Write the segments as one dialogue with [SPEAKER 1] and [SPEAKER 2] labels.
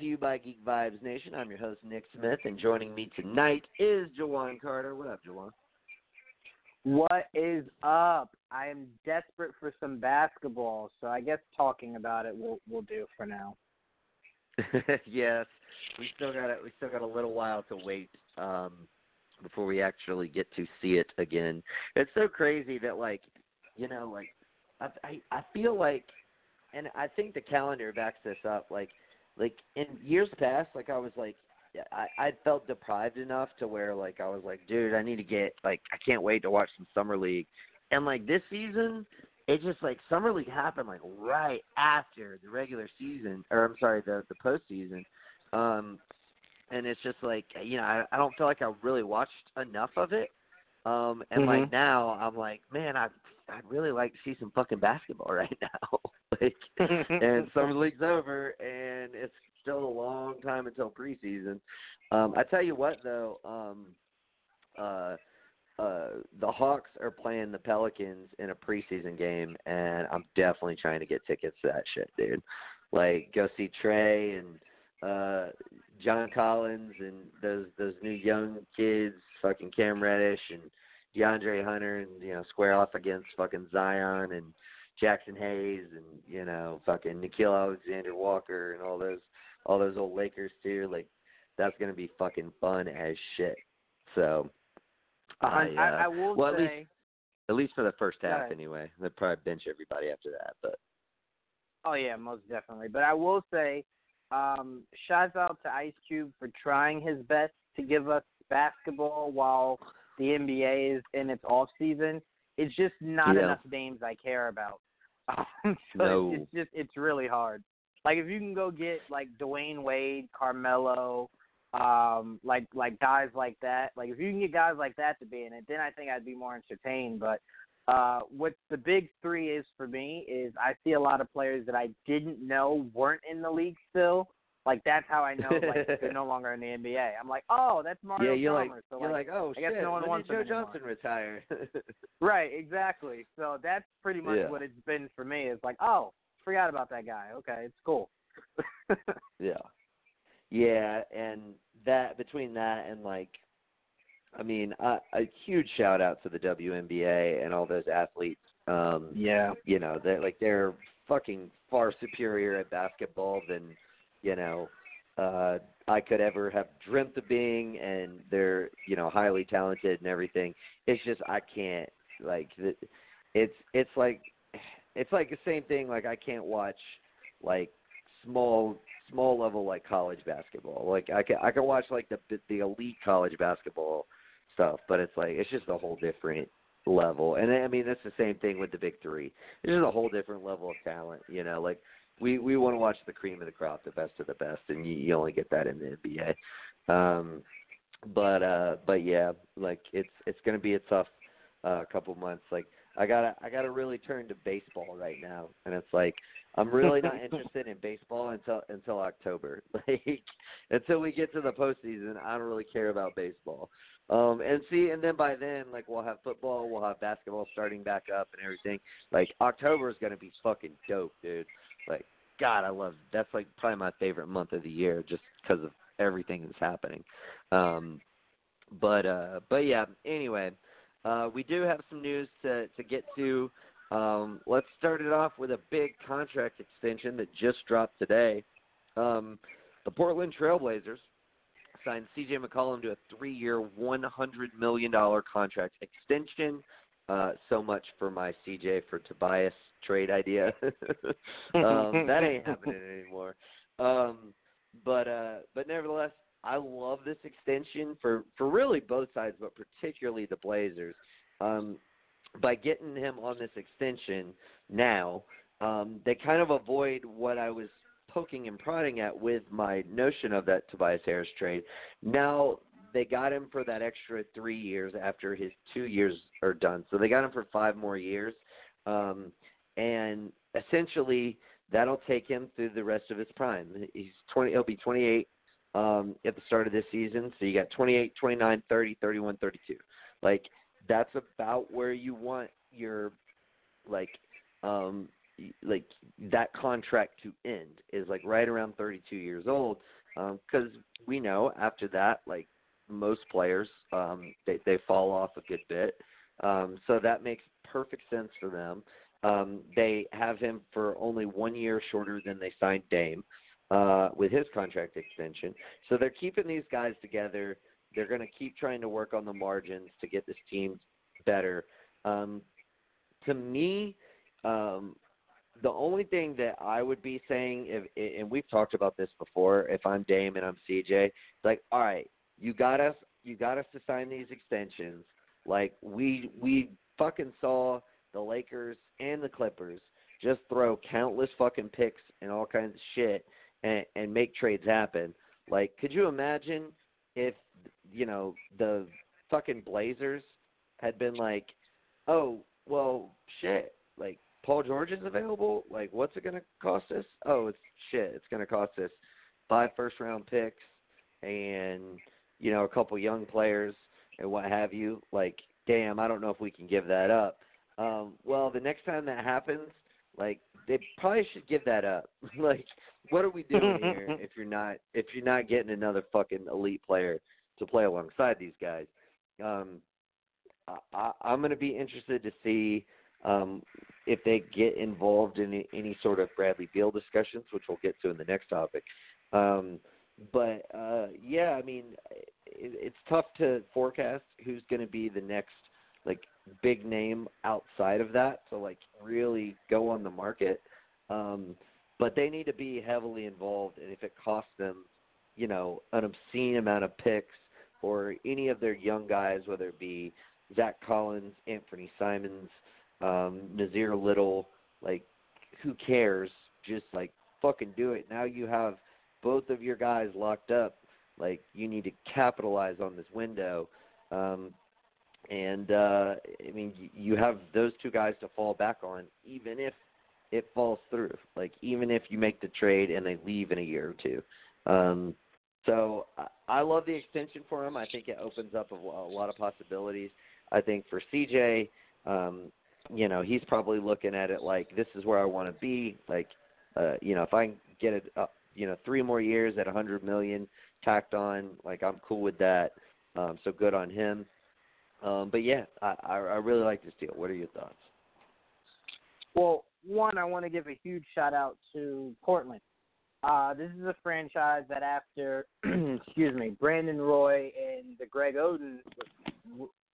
[SPEAKER 1] to you by Geek Vibes Nation. I'm your host, Nick Smith, and joining me tonight is Jawan Carter. What up, Jawan?
[SPEAKER 2] What is up? I am desperate for some basketball, so I guess talking about it will will do for now.
[SPEAKER 1] yes, we still got it. We still got a little while to wait um, before we actually get to see it again. It's so crazy that like, you know, like I I, I feel like, and I think the calendar backs this up. Like, like in years past, like I was like I I felt deprived enough to where like I was like, dude, I need to get like I can't wait to watch some summer league. And like this season, it just like summer league happened like right after the regular season, or I'm sorry, the the postseason. Um, and it's just like you know I I don't feel like I really watched enough of it. Um, and
[SPEAKER 2] mm-hmm.
[SPEAKER 1] like now I'm like, man, I I'd really like to see some fucking basketball right now. Like, and summer league's over, and it's still a long time until preseason. Um, I tell you what, though, um, uh, uh, the Hawks are playing the Pelicans in a preseason game, and I'm definitely trying to get tickets to that shit, dude. Like, go see Trey and uh, John Collins and those those new young kids, fucking Cam Reddish and DeAndre Hunter, and you know, square off against fucking Zion and Jaxson Hayes and you know, fucking Nickeil Alexander Walker and all those all those old Lakers too. Like that's gonna be fucking fun as shit. So
[SPEAKER 2] I,
[SPEAKER 1] I, uh,
[SPEAKER 2] I, will
[SPEAKER 1] well,
[SPEAKER 2] say,
[SPEAKER 1] at least, at least for the first half
[SPEAKER 2] right.
[SPEAKER 1] anyway. They'll probably bench everybody after that, but
[SPEAKER 2] oh yeah, most definitely. But I will say, um, shouts out to Ice Cube for trying his best to give us basketball while the NBA is in its off season. It's just not
[SPEAKER 1] yeah.
[SPEAKER 2] enough names I care about. Um, so
[SPEAKER 1] no.
[SPEAKER 2] it's just it's really hard. Like if you can go get like Dwyane Wade, Carmelo, um, like like guys like that. Like if you can get guys like that to be in it, then I think I'd be more entertained. But uh, what the big three is for me is I see a lot of players that I didn't know weren't in the league still. Like that's how I know like they're no longer in the NBA. I'm like, oh, that's Mario
[SPEAKER 1] yeah, you're
[SPEAKER 2] Chalmers.
[SPEAKER 1] like,
[SPEAKER 2] so
[SPEAKER 1] you're
[SPEAKER 2] like,
[SPEAKER 1] like, oh
[SPEAKER 2] I guess
[SPEAKER 1] shit,
[SPEAKER 2] no one
[SPEAKER 1] when
[SPEAKER 2] wants
[SPEAKER 1] did Joe. Johnson retire?
[SPEAKER 2] right, exactly. So that's pretty much
[SPEAKER 1] Yeah.
[SPEAKER 2] what it's been for me. It's like, oh, forgot about that guy. Okay, it's cool.
[SPEAKER 1] Yeah. Yeah, and that between that and like I mean, a, a huge shout out to the WNBA and all those athletes. Um
[SPEAKER 2] yeah.
[SPEAKER 1] you know, they're like they're fucking far superior at basketball than, you know, uh I could ever have dreamt of being and they're, you know, highly talented and everything. It's just I can't like it's it's like it's like the same thing like I can't watch like small small level like college basketball. Like I can I can watch like the the elite college basketball stuff, but it's like it's just a whole different level. And I mean that's the same thing with the big three. It's just a whole different level of talent. You know, like we we want to watch the cream of the crop, the best of the best, and you, you only get that in the NBA. Um, but uh, but yeah, like it's it's going to be a tough uh, couple months. Like I gotta I gotta really turn to baseball right now, and it's like I'm really not interested in baseball until until October. Like until we get to the postseason, I don't really care about baseball. Um, and see, and then by then, like we'll have football, we'll have basketball starting back up and everything. Like October is gonna be fucking dope, dude. Like God, I love that's like probably my favorite month of the year, just because of everything that's happening. Um, but uh, but yeah. Anyway, uh, we do have some news to to get to. Um, let's start it off with a big contract extension that just dropped today. Um, the Portland Trailblazers signed C.J. McCollum to a three-year, $100 million contract extension. Uh, so much for my CJ for Tobias trade idea. um, that ain't happening anymore. Um, but uh, but nevertheless, I love this extension for for really both sides, but particularly the Blazers. Um, by getting him on this extension now, um, they kind of avoid what I was poking and prodding at with my notion of that Tobias Harris trade. Now they got him for that extra three years after his two years are done. So they got him for five more years. Um, and essentially that'll take him through the rest of his prime. He's 20 he'll be 28 um at the start of this season. So you got 28, 29, 30, 31, 32. Like that's about where you want your like um like that contract to end is like right around 32 years old because um, we know after that like most players um, they they fall off a good bit. Um, so that makes perfect sense for them. Um, they have him for only one year shorter than they signed Dame uh, with his contract extension. So they're keeping these guys together. They're going to keep trying to work on the margins to get this team better. Um, to me um, the only thing that I would be saying, if, and we've talked about this before, if I'm Dame and I'm CJ, it's like, all right, you got us, you got us to sign these extensions. Like we we fucking saw the Lakers and the Clippers just throw countless fucking picks and all kinds of shit and, and make trades happen. Like, could you imagine if you know the fucking Blazers had been like, oh well, shit, like Paul George is available. Like, what's it to cost us? Oh, it's shit. It's to cost us five first round picks and you know a couple young players and what have you. Like, damn, I don't know if we can give that up. Um, well, the next time that happens, like they probably should give that up. like, what are we doing here if you're not if you're not getting another fucking elite player to play alongside these guys? Um, I, I'm going to be interested to see um, if they get involved in any, sort of Bradley Beal discussions, which we'll get to in the next topic. Um, but uh, yeah, I mean, it's tough to forecast who's going to be the next like big name outside of that to like really go on the market. Um, but they need to be heavily involved, and if it costs them, you know, an obscene amount of picks or any of their young guys, whether it be Zach Collins, Anthony Simons, um, Nassir Little, like who cares? Just like fucking do it. Now you have both of your guys locked up. Like you need to capitalize on this window. Um, and uh, I mean, you have those two guys to fall back on, even if it falls through. Like even if you make the trade and they leave in a year or two. Um, so I love the extension for him. I think it opens up a, lot of possibilities. I think for CJ, um, you know, he's probably looking at it like this is where I want to be. Like, uh, you know, if I can get it, uh, you know, three more years at a hundred million tacked on, like I'm cool with that. Um, so good on him. Um, but yeah, I, I, I really like this deal. What are your thoughts?
[SPEAKER 2] Well, one, I want to give a huge shout out to Portland. Uh, this is a franchise that after, excuse me, Brandon Roy and the Greg Oden,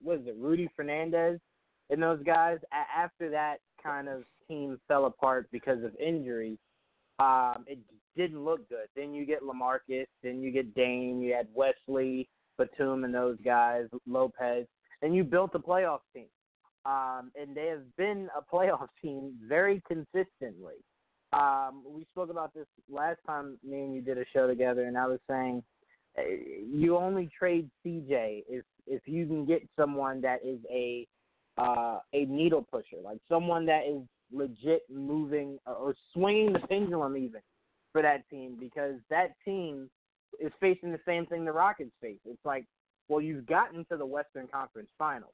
[SPEAKER 2] was it Rudy Fernandez and those guys after that kind of team fell apart because of injuries, um, it didn't look good. Then you get Lamarcus, then you get Dame, you had Wesley, Batum, and those guys, Lopez, and you built a playoff team. Um, and they have been a playoff team very consistently. Um, we spoke about this last time me and you did a show together, and I was saying uh, you only trade CJ if if you can get someone that is a uh, a needle pusher, like someone that is legit moving or swinging the pendulum even for that team because that team is facing the same thing the Rockets face. It's like, well, you've gotten to the Western Conference Finals.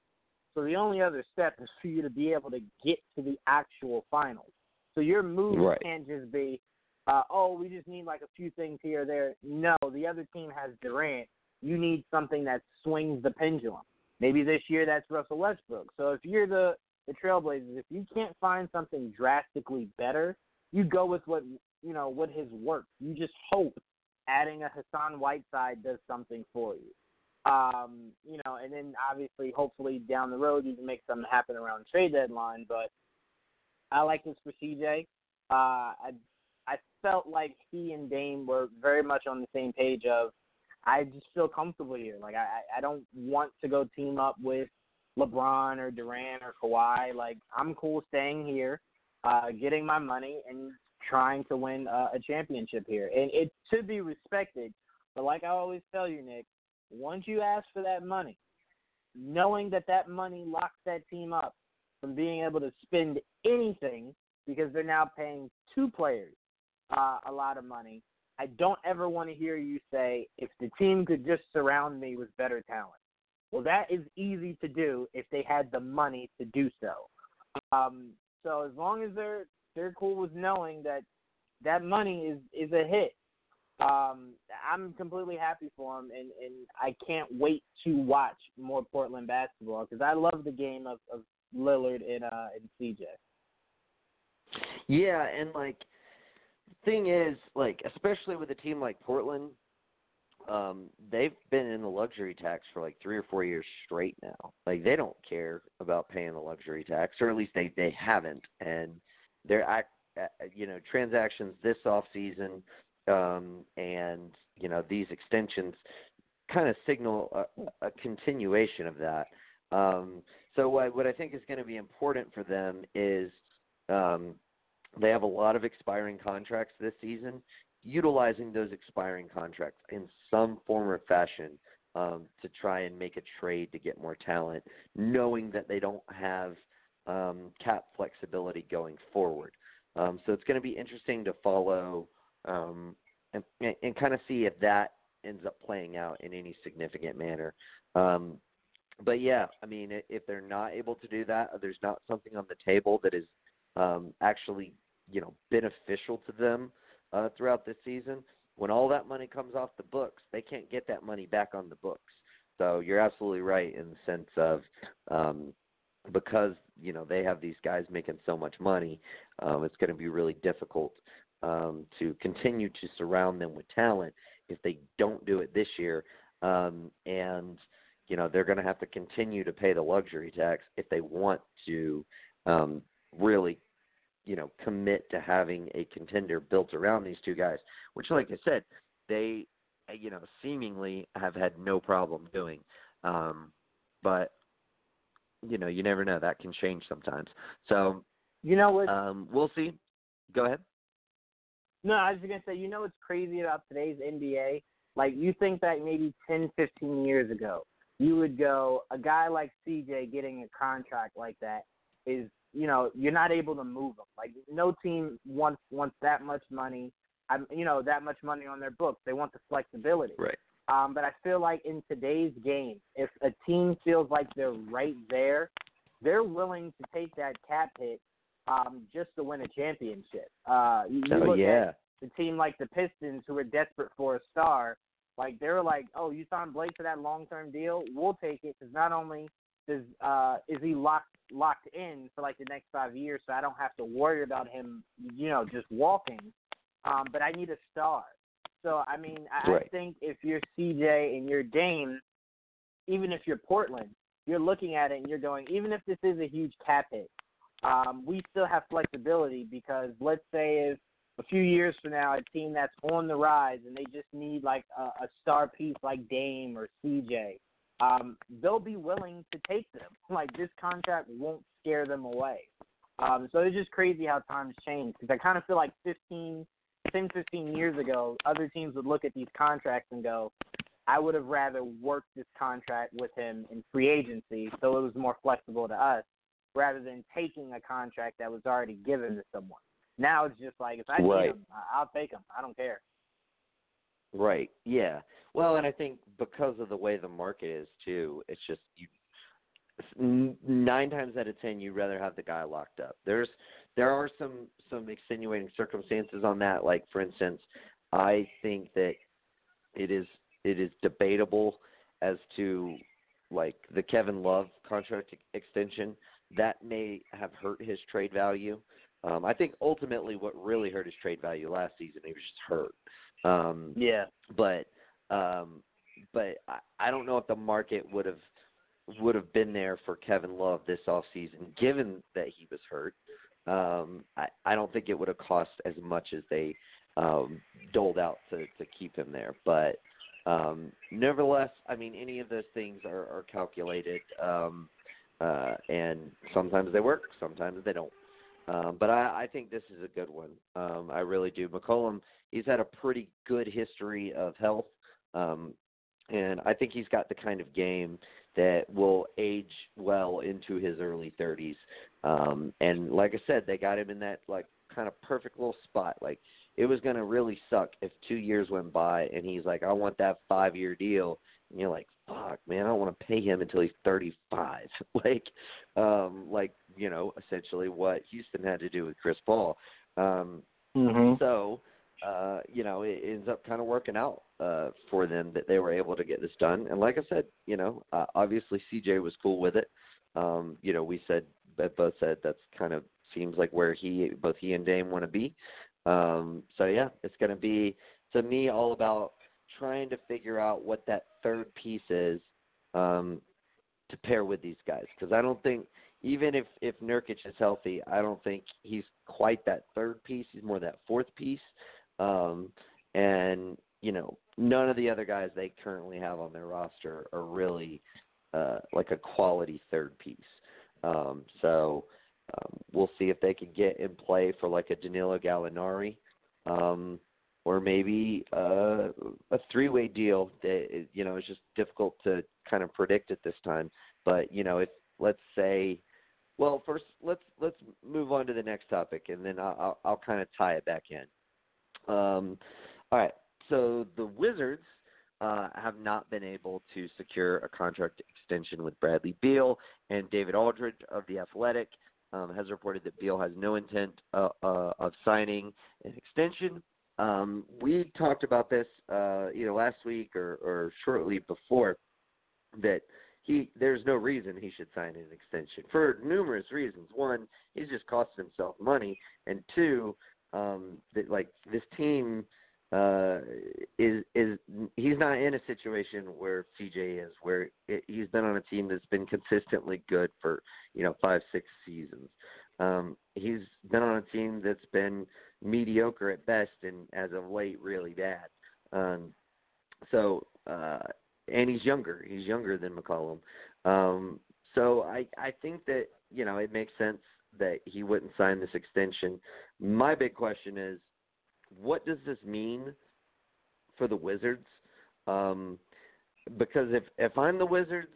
[SPEAKER 2] So the only other step is for you to be able to get to the actual finals. So your move
[SPEAKER 1] right.
[SPEAKER 2] can't just be, uh, oh, we just need like a few things here or there. No, the other team has Durant. You need something that swings the pendulum. Maybe this year that's Russell Westbrook. So if you're the the Trailblazers, if you can't find something drastically better, you go with what you know what has worked. You just hope adding a Hassan Whiteside does something for you. Um, you know, and then obviously, hopefully down the road you can make something happen around trade deadline. But I like this for CJ. Uh, I I felt like he and Dame were very much on the same page of I just feel comfortable here. Like I, I don't want to go team up with LeBron or Durant or Kawhi. Like I'm cool staying here, uh, getting my money and trying to win uh, a championship here. And it should be respected. But like I always tell you, Nick, once you ask for that money, knowing that that money locks that team up from being able to spend anything because they're now paying two players uh, a lot of money I don't ever want to hear you say, if the team could just surround me with better talent. Well, that is easy to do if they had the money to do so. Um, so as long as they're they're cool with knowing that that money is is a hit. Um, I'm completely happy for him, and and I can't wait to watch more Portland basketball because I love the game of, of Lillard and uh and CJ.
[SPEAKER 1] Yeah, and like thing is, like especially with a team like Portland, um, they've been in the luxury tax for like three or four years straight now. Like they don't care about paying the luxury tax, or at least they they haven't. And their act, uh, you know, transactions this off season, um, and you know these extensions kind of signal a, a continuation of that. Um, so what what I think is going to be important for them is um, they have a lot of expiring contracts this season, utilizing those expiring contracts in some form or fashion um, to try and make a trade to get more talent, knowing that they don't have um, cap flexibility going forward. Um, so it's going to be interesting to follow um, and, and kind of see if that ends up playing out in any significant manner. Um, but yeah, I mean, if they're not able to do that, there's not something on the table that is um, actually, you know, beneficial to them uh, throughout this season. When all that money comes off the books, they can't get that money back on the books. So you're absolutely right in the sense of um, because you know they have these guys making so much money, um, it's going to be really difficult um, to continue to surround them with talent if they don't do it this year. Um, and you know they're going to have to continue to pay the luxury tax if they want to um, really you know commit to having a contender built around these two guys, which, like I said, they you know seemingly have had no problem doing. Um, but you know you never know that can change sometimes. So
[SPEAKER 2] you know what?
[SPEAKER 1] Um, we'll see. Go ahead.
[SPEAKER 2] No, I was just gonna say, you know what's crazy about today's NBA? Like you think that maybe ten, fifteen years ago, you would go a guy like CJ getting a contract like that is you know you're not able to move him. Like no team wants wants that much money. I'm you know that much money on their books. They want the flexibility.
[SPEAKER 1] Right.
[SPEAKER 2] Um, but I feel like in today's game, if a team feels like they're right there, they're willing to take that cap hit um, just to win a championship. Uh, you, you
[SPEAKER 1] oh,
[SPEAKER 2] look
[SPEAKER 1] yeah.
[SPEAKER 2] at the team like the Pistons, who are desperate for a star. Like they were like, "Oh, you signed Blake for that long-term deal? We'll take it because not only does uh, is he locked locked in for like the next five years, so I don't have to worry about him, you know, just walking. Um, but I need a star. So I mean, I,
[SPEAKER 1] right.
[SPEAKER 2] I think if you're CJ and you're Dame, even if you're Portland, you're looking at it and you're going, even if this is a huge cap hit, um, we still have flexibility because let's say if a few years from now a team that's on the rise and they just need like a, a star piece like Dame or CJ, um, they'll be willing to take them. Like this contract won't scare them away. Um, so it's just crazy how times change because I kind of feel like 15, 10, 15 years ago, other teams would look at these contracts and go, I would have rather worked this contract with him in free agency, so it was more flexible to us, rather than taking a contract that was already given to someone. Now it's just like if I
[SPEAKER 1] right.
[SPEAKER 2] him, I'll take him. I don't care.
[SPEAKER 1] Right. Yeah. Well, and I think because of the way the market is too, it's just you. Nine times out of ten, you'd rather have the guy locked up. There's there are some some extenuating circumstances on that. Like for instance, I think that it is it is debatable as to like the Kevin Love contract extension that may have hurt his trade value. Um, I think ultimately what really hurt his trade value last season, he was just hurt. Um,
[SPEAKER 2] yeah.
[SPEAKER 1] But um, but I, I don't know if the market would have would have been there for Kevin Love this off season, given that he was hurt. Um, I, I don't think it would have cost as much as they um, doled out to, to keep him there. But um, nevertheless, I mean, any of those things are, are calculated, um, uh, and sometimes they work, sometimes they don't. Um, but I, I think this is a good one. Um, I really do. McCollum, he's had a pretty good history of health, um, and I think he's got the kind of game that will age well into his early 30s. Um, and like I said, they got him in that like kind of perfect little spot. Like it was going to really suck if two years went by and he's like, I want that five year deal. And you're like, fuck, man, I don't want to pay him until he's 35. like, um, like you know, essentially what Houston had to do with Chris Paul. Um,
[SPEAKER 2] mm-hmm.
[SPEAKER 1] So, uh, you know, it ends up kind of working out uh, for them that they were able to get this done. And like I said, you know, uh, obviously CJ was cool with it. Um, you know, we said, both said that's kind of seems like where he, both he and Dame want to be. Um, so yeah, it's going to be to me all about trying to figure out what that third piece is um, to pair with these guys because I don't think even if if Nurkic is healthy, I don't think he's quite that third piece. He's more that fourth piece. Um, and you know, none of the other guys they currently have on their roster are really uh, like a quality third piece. Um, so um, we'll see if they can get in play for like a Danilo Gallinari. Um, or maybe uh, a three-way deal. That you know, it's just difficult to kind of predict at this time. But you know, if let's say, well, first let's let's move on to the next topic, and then I'll I'll, I'll kind of tie it back in. Um, all right, so the Wizards uh, have not been able to secure a contract extension with Bradley Beal and David Aldridge of the Athletic. Um, has reported that Beal has no intent uh, uh, of signing an extension um, we talked about this uh, either last week or, or shortly before that he there's no reason he should sign an extension for numerous reasons. One, he's just costing himself money, and two, um, that like this team uh, is is he's not in a situation where CJ is, where it, he's been on a team that's been consistently good for you know five six seasons. Um, he's been on a team that's been mediocre at best and as of late really bad. Um, so uh, and he's younger. He's younger than McCollum. Um, so I I think that you know it makes sense that he wouldn't sign this extension. My big question is, what does this mean for the Wizards? Um, because if if I'm the Wizards,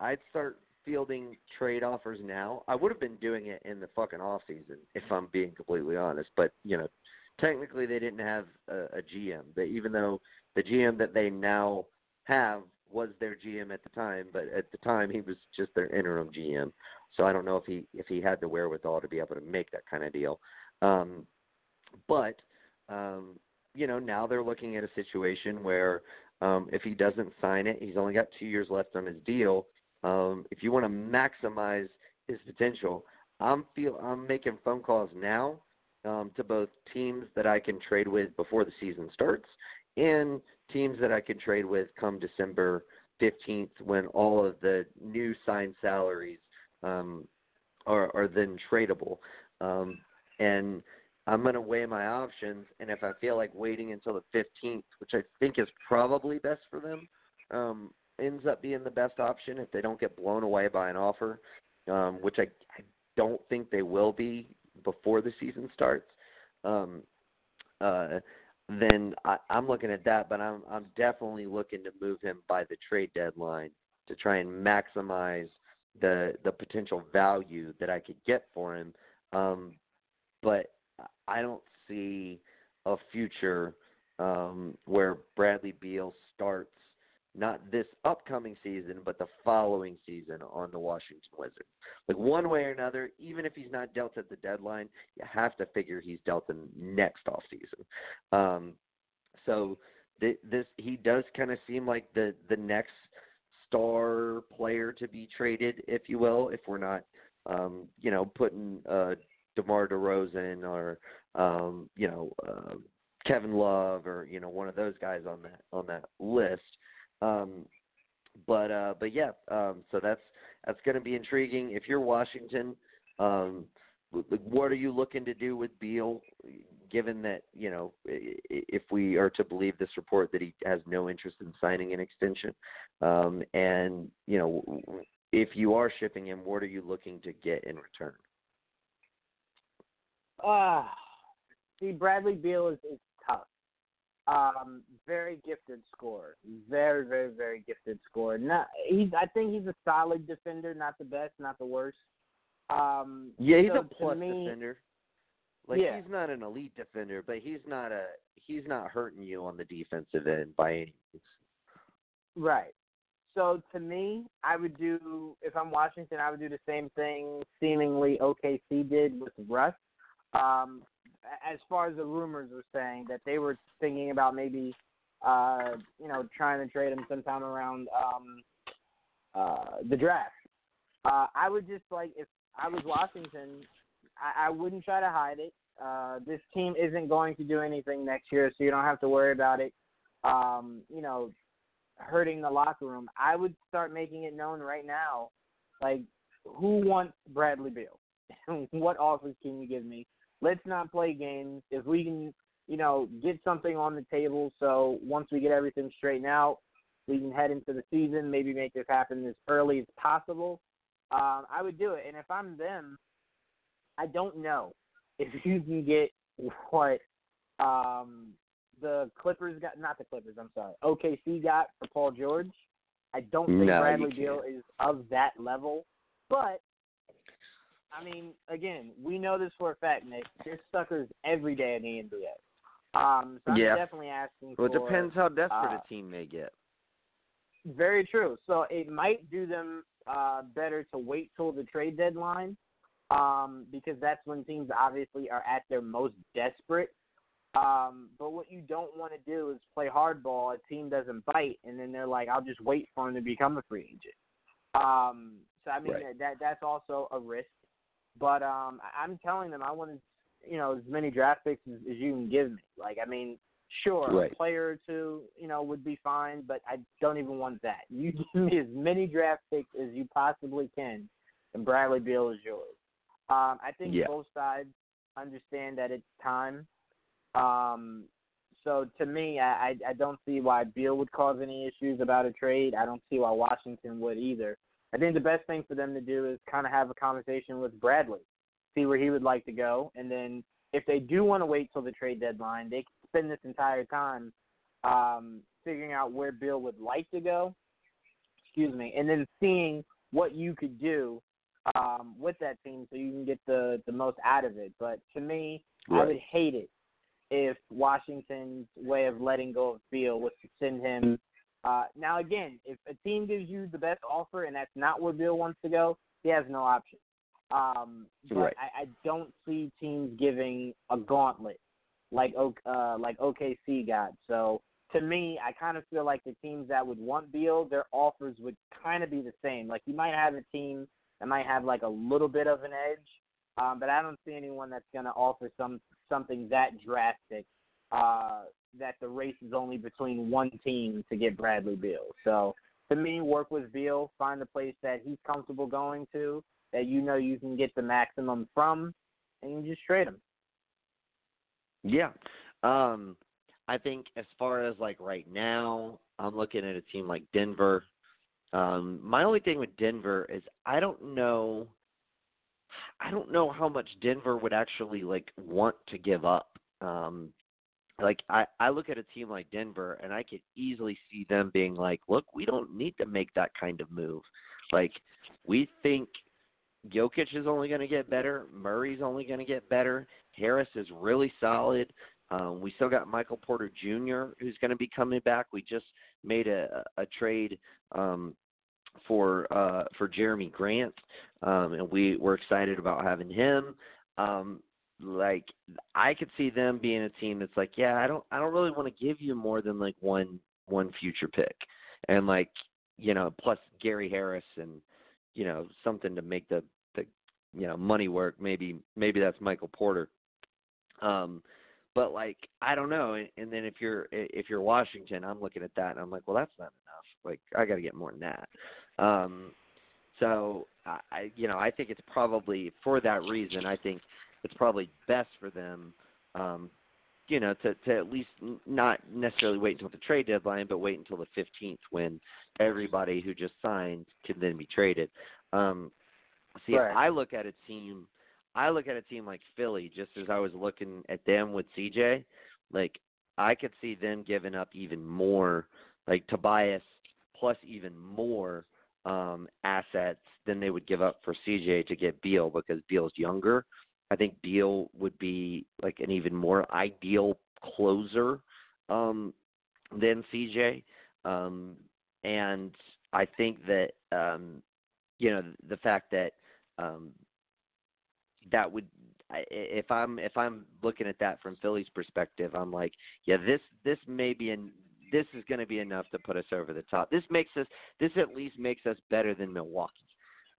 [SPEAKER 1] I'd start fielding trade offers now. I would have been doing it in the fucking off season, if I'm being completely honest. But you know, technically they didn't have a, a GM. Even though the GM that they now have was their GM at the time, but at the time he was just their interim GM. So I don't know if he if he had the wherewithal to be able to make that kind of deal. Um, but um, you know, now they're looking at a situation where um, if he doesn't sign it, he's only got two years left on his deal. Um, if you want to maximize his potential, I'm feel I'm making phone calls now um, to both teams that I can trade with before the season starts and teams that I can trade with come December 15th when all of the new signed salaries um, are, are then tradable. Um, and I'm going to weigh my options, and if I feel like waiting until the 15th, which I think is probably best for them, um, ends up being the best option if they don't get blown away by an offer, um, which I, I don't think they will be before the season starts. Um, uh, then I, I'm looking at that, but I'm I'm definitely looking to move him by the trade deadline to try and maximize the the potential value that I could get for him. Um, but I don't see a future um, where Bradley Beal starts not this upcoming season, but the following season on the Washington Wizards. Like one way or another, even if he's not dealt at the deadline, you have to figure he's dealt in next off season. Um, so th- this he does kind of seem like the the next star player to be traded, if you will, if we're not, um, you know, putting uh, DeMar DeRozan or um, you know. Uh, Kevin Love or you know one of those guys on that on that list. Um, but uh, but yeah, um, so that's that's going to be intriguing. If you're Washington, um, what are you looking to do with Beal? Given that you know, if we are to believe this report that he has no interest in signing an extension, um, and you know, if you are shipping him, what are you looking to get in return?
[SPEAKER 2] Uh, see, Bradley Beal is, is tough um, very gifted scorer. Very, very, very gifted scorer. Not he's. I think he's a solid defender. Not the best, not the worst. Um,
[SPEAKER 1] yeah, he's
[SPEAKER 2] so
[SPEAKER 1] a plus
[SPEAKER 2] me,
[SPEAKER 1] defender. Like
[SPEAKER 2] yeah.
[SPEAKER 1] he's not an elite defender, but he's not a he's not hurting you on the defensive end by any means.
[SPEAKER 2] Right. so to me, I would do if I'm Washington, I would do the same thing seemingly OKC did with Russ. Um, as far as the rumors were saying that they were thinking about maybe, uh, you know, trying to trade him sometime around um, uh, the draft. Uh, I would just like if I was Washington, I, I wouldn't try to hide it. Uh, this team isn't going to do anything next year, so you don't have to worry about it. Um, you know, hurting the locker room. I would start making it known right now, like who wants Bradley Beal? what offers can you give me? Let's not play games. If we can, you know, get something on the table, so once we get everything straightened out, we can head into the season. Maybe make this happen as early as possible. Um, I would do it. And if I'm them, I don't know if you can get what um, the Clippers got, not the Clippers, I'm sorry, OKC got for Paul George. I don't think
[SPEAKER 1] no,
[SPEAKER 2] Bradley Beal is of that level, but I mean, again, we know this for a fact, Nick. There's suckers every day in the NBA. Um, so I'm
[SPEAKER 1] yeah.
[SPEAKER 2] definitely asking
[SPEAKER 1] well,
[SPEAKER 2] for.
[SPEAKER 1] Well, it depends how desperate
[SPEAKER 2] uh,
[SPEAKER 1] a team may get.
[SPEAKER 2] Very true. So it might do them uh, better to wait till the trade deadline um, because that's when teams obviously are at their most desperate. Um, but what you don't want to do is play hardball. A team doesn't bite, and then they're like, "I'll just wait for him to become a free agent." Um, so I mean,
[SPEAKER 1] right.
[SPEAKER 2] that that's also a risk. But um, I'm telling them I want you know as many draft picks as, as you can give me. Like, I mean, sure,
[SPEAKER 1] right.
[SPEAKER 2] a player or two, you know, would be fine, but I don't even want that. You give me as many draft picks as you possibly can, and Bradley Beal is yours. Um, I think
[SPEAKER 1] yeah.
[SPEAKER 2] both sides understand that it's time. Um, so to me, I, I don't see why Beal would cause any issues about a trade. I don't see why Washington would either. I think the best thing for them to do is kind of have a conversation with Bradley, see where he would like to go, and then if they do want to wait till the trade deadline, they can spend this entire time um, figuring out where Bill would like to go. Excuse me, and then seeing what you could do um, with that team so you can get the the most out of it. But to me,
[SPEAKER 1] right.
[SPEAKER 2] I would hate it if Washington's way of letting go of Beal was to send him. Uh, now again, if a team gives you the best offer and that's not where Beal wants to go, he has no option. Um, but
[SPEAKER 1] right.
[SPEAKER 2] I, I don't see teams giving a gauntlet like uh, like OKC got. So to me, I kind of feel like the teams that would want Beal, their offers would kind of be the same. Like you might have a team that might have like a little bit of an edge, um, but I don't see anyone that's going to offer some something that drastic. Uh, that the race is only between one team to get Bradley Beal. So to me, work with Beal, find a place that he's comfortable going to, that you know you can get the maximum from, and you just trade him.
[SPEAKER 1] Yeah. Um, I think as far as like right now, I'm looking at a team like Denver. Um, my only thing with Denver is I don't know I don't know how much Denver would actually like want to give up. Um like I I look at a team like Denver and I could easily see them being like, "Look, we don't need to make that kind of move. Like we think Jokic is only going to get better, Murray's only going to get better, Harris is really solid. Um, we still got Michael Porter Jr. who's going to be coming back. We just made a, a trade um, for uh, for Jerami Grant, um, and we we're excited about having him. Um, like I could see them being a team that's like, yeah, I don't I don't really want to give you more than like one one future pick, and like you know plus Gary Harris and you know something to make the the you know money work. Maybe maybe that's Michael Porter. Um, but like I don't know. And, and then if you're if you're Washington, I'm looking at that and I'm like, well, that's not enough. Like I got to get more than that. Um, so I, you know, I think it's probably for that reason. I think it's probably best for them, um, you know, to to at least not necessarily wait until the trade deadline, but wait until the 15th when everybody who just signed can then be traded. Um, see,
[SPEAKER 2] right.
[SPEAKER 1] I look at a team I look at a team like Philly, just as I was looking at them with CJ, like I could see them giving up even more, like Tobias plus even more um, assets than they would give up for CJ to get Beal because Beal's younger. I think Beal would be like an even more ideal closer um, than CJ, um, and I think that um, you know the fact that um, that would if I'm if I'm looking at that from Philly's perspective, I'm like, yeah, this this may be an this is going to be enough to put us over the top. This makes us this at least makes us better than Milwaukee.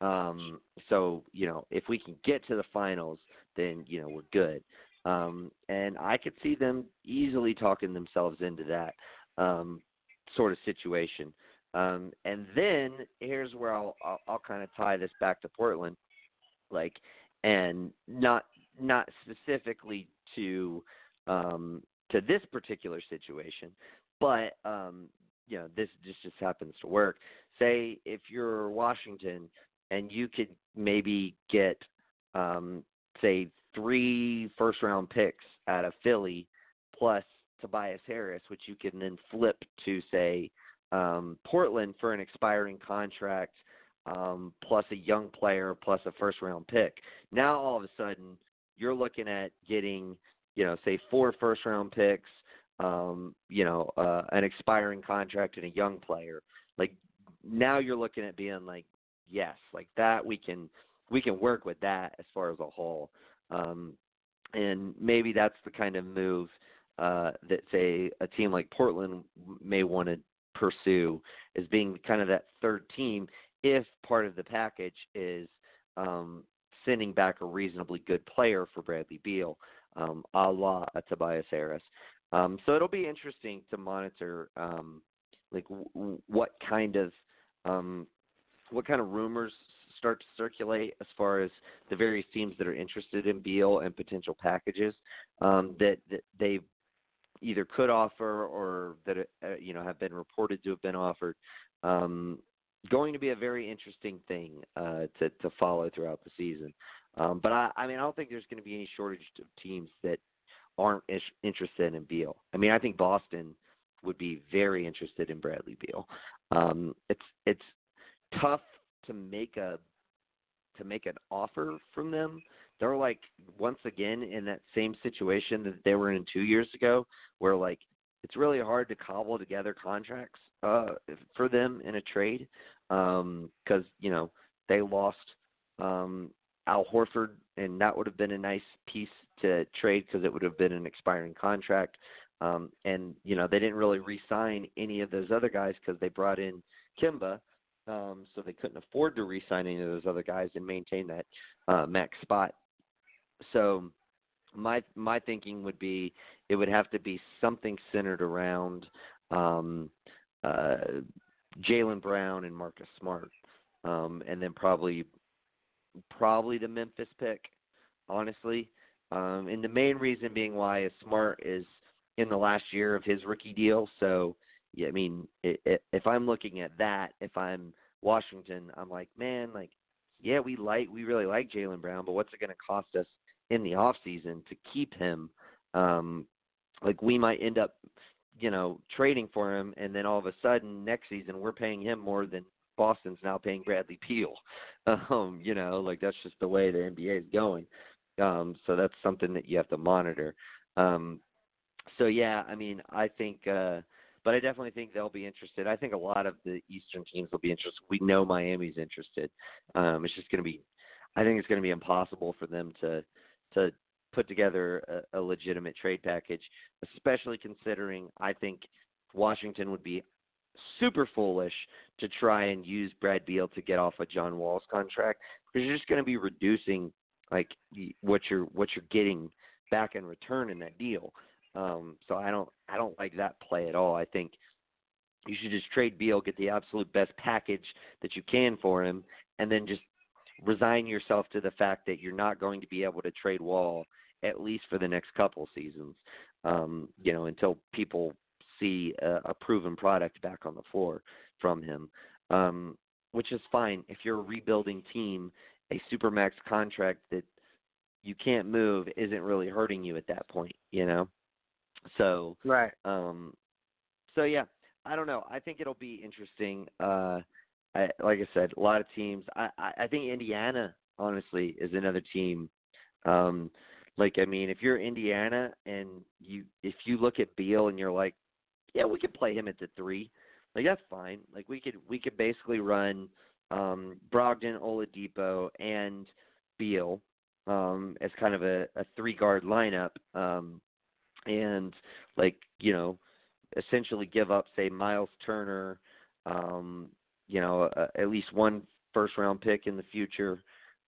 [SPEAKER 1] Um, so you know, if we can get to the finals, then you know we're good. Um, and I could see them easily talking themselves into that um, sort of situation. Um, and then here's where I'll, I'll I'll kind of tie this back to Portland, like, and not not specifically to um, to this particular situation, but um, you know this just just happens to work. Say if you're Washington and you could maybe get um, say three first round picks out of Philly plus Tobias Harris, which you can then flip to say um, Portland for an expiring contract um, plus a young player plus a first round pick. Now all of a sudden you're looking at getting, you know, say four first round picks, um, you know, uh, an expiring contract and a young player. Like now you're looking at being like, yes, like that we can we can work with that as far as a whole. Um, and maybe that's the kind of move uh, that say a team like Portland may want to pursue as being kind of that third team if part of the package is um, sending back a reasonably good player for Bradley Beal, um, a la a Tobias Harris. Um, so it'll be interesting to monitor um, like w- what kind of um, what kind of rumors start to circulate as far as the various teams that are interested in Beal and potential packages um, that, that they either could offer or that uh, you know have been reported to have been offered. Um, going to be a very interesting thing uh, to to follow throughout the season. Um, but I, I mean, I don't think there's going to be any shortage of teams that aren't interested in Beal. I mean, I think Boston would be very interested in Bradley Beal. Um, it's it's tough to make a to make an offer from them. They're like once again in that same situation that they were in two years ago, where like it's really hard to cobble together contracts uh, for them in a trade because um, you know they lost um, Al Horford, and that would have been a nice piece to trade because it would have been an expiring contract. Um, and you know they didn't really re-sign any of those other guys because they brought in Kemba, um, so they couldn't afford to re-sign any of those other guys and maintain that uh, max spot. So my my thinking would be it would have to be something centered around um, uh, Jaylen Brown and Marcus Smart, um, and then probably probably the Memphis pick, honestly. Um, and the main reason being why is Smart is in the last year of his rookie deal, so yeah, I mean, it, it, if I'm looking at that, if I'm Washington, I'm like, man, like, yeah, we like we really like Jaylen Brown, but what's it going to cost us in the off season to keep him? Um, like we might end up, you know, trading for him, and then all of a sudden next season we're paying him more than Boston's now paying Bradley Beal. Um, you know, like that's just the way the NBA is going. Um, so that's something that you have to monitor. Um, so yeah, I mean, I think, uh, but I definitely think they'll be interested. I think a lot of the Eastern teams will be interested. We know Miami's interested. Um, it's just going to be, I think it's going to be impossible for them to to put together a, a legitimate trade package, especially considering I think Washington would be super foolish to try and use Brad Beal to get off a of John Wall's contract because you're just going to be reducing like what you're what you're getting back in return in that deal. Um, so I don't I don't like that play at all. I think you should just trade Beal, get the absolute best package that you can for him, and then just resign yourself to the fact that you're not going to be able to trade Wall at least for the next couple seasons. Um, you know, until people see a, a proven product back on the floor from him, um, which is fine if you're a rebuilding team. A supermax contract that you can't move isn't really hurting you at that point, you know. So
[SPEAKER 2] right.
[SPEAKER 1] Um, so yeah, I don't know. I think it'll be interesting. Uh, I, like I said, a lot of teams. I, I, I think Indiana honestly is another team. Um, like I mean, if you're Indiana and you if you look at Beal and you're like, yeah, we could play him at the three. like that's fine. Like we could we could basically run um Brogdon, Oladipo, and Beal um as kind of a, a three guard lineup. Um and like, you know, essentially give up say Miles Turner, um, you know, uh, at least one first round pick in the future.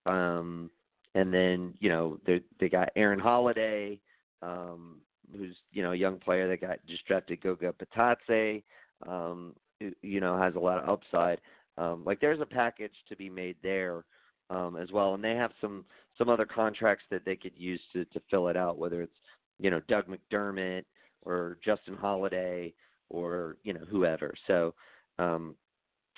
[SPEAKER 1] Um and then, you know, they they got Aaron Holiday, um, who's, you know, a young player that got just drafted Goga Bitadze, um, you know, has a lot of upside. Um, like there's a package to be made there um, as well, and they have some some other contracts that they could use to to fill it out, whether it's you know Doug McDermott or Justin Holiday or you know whoever. So um,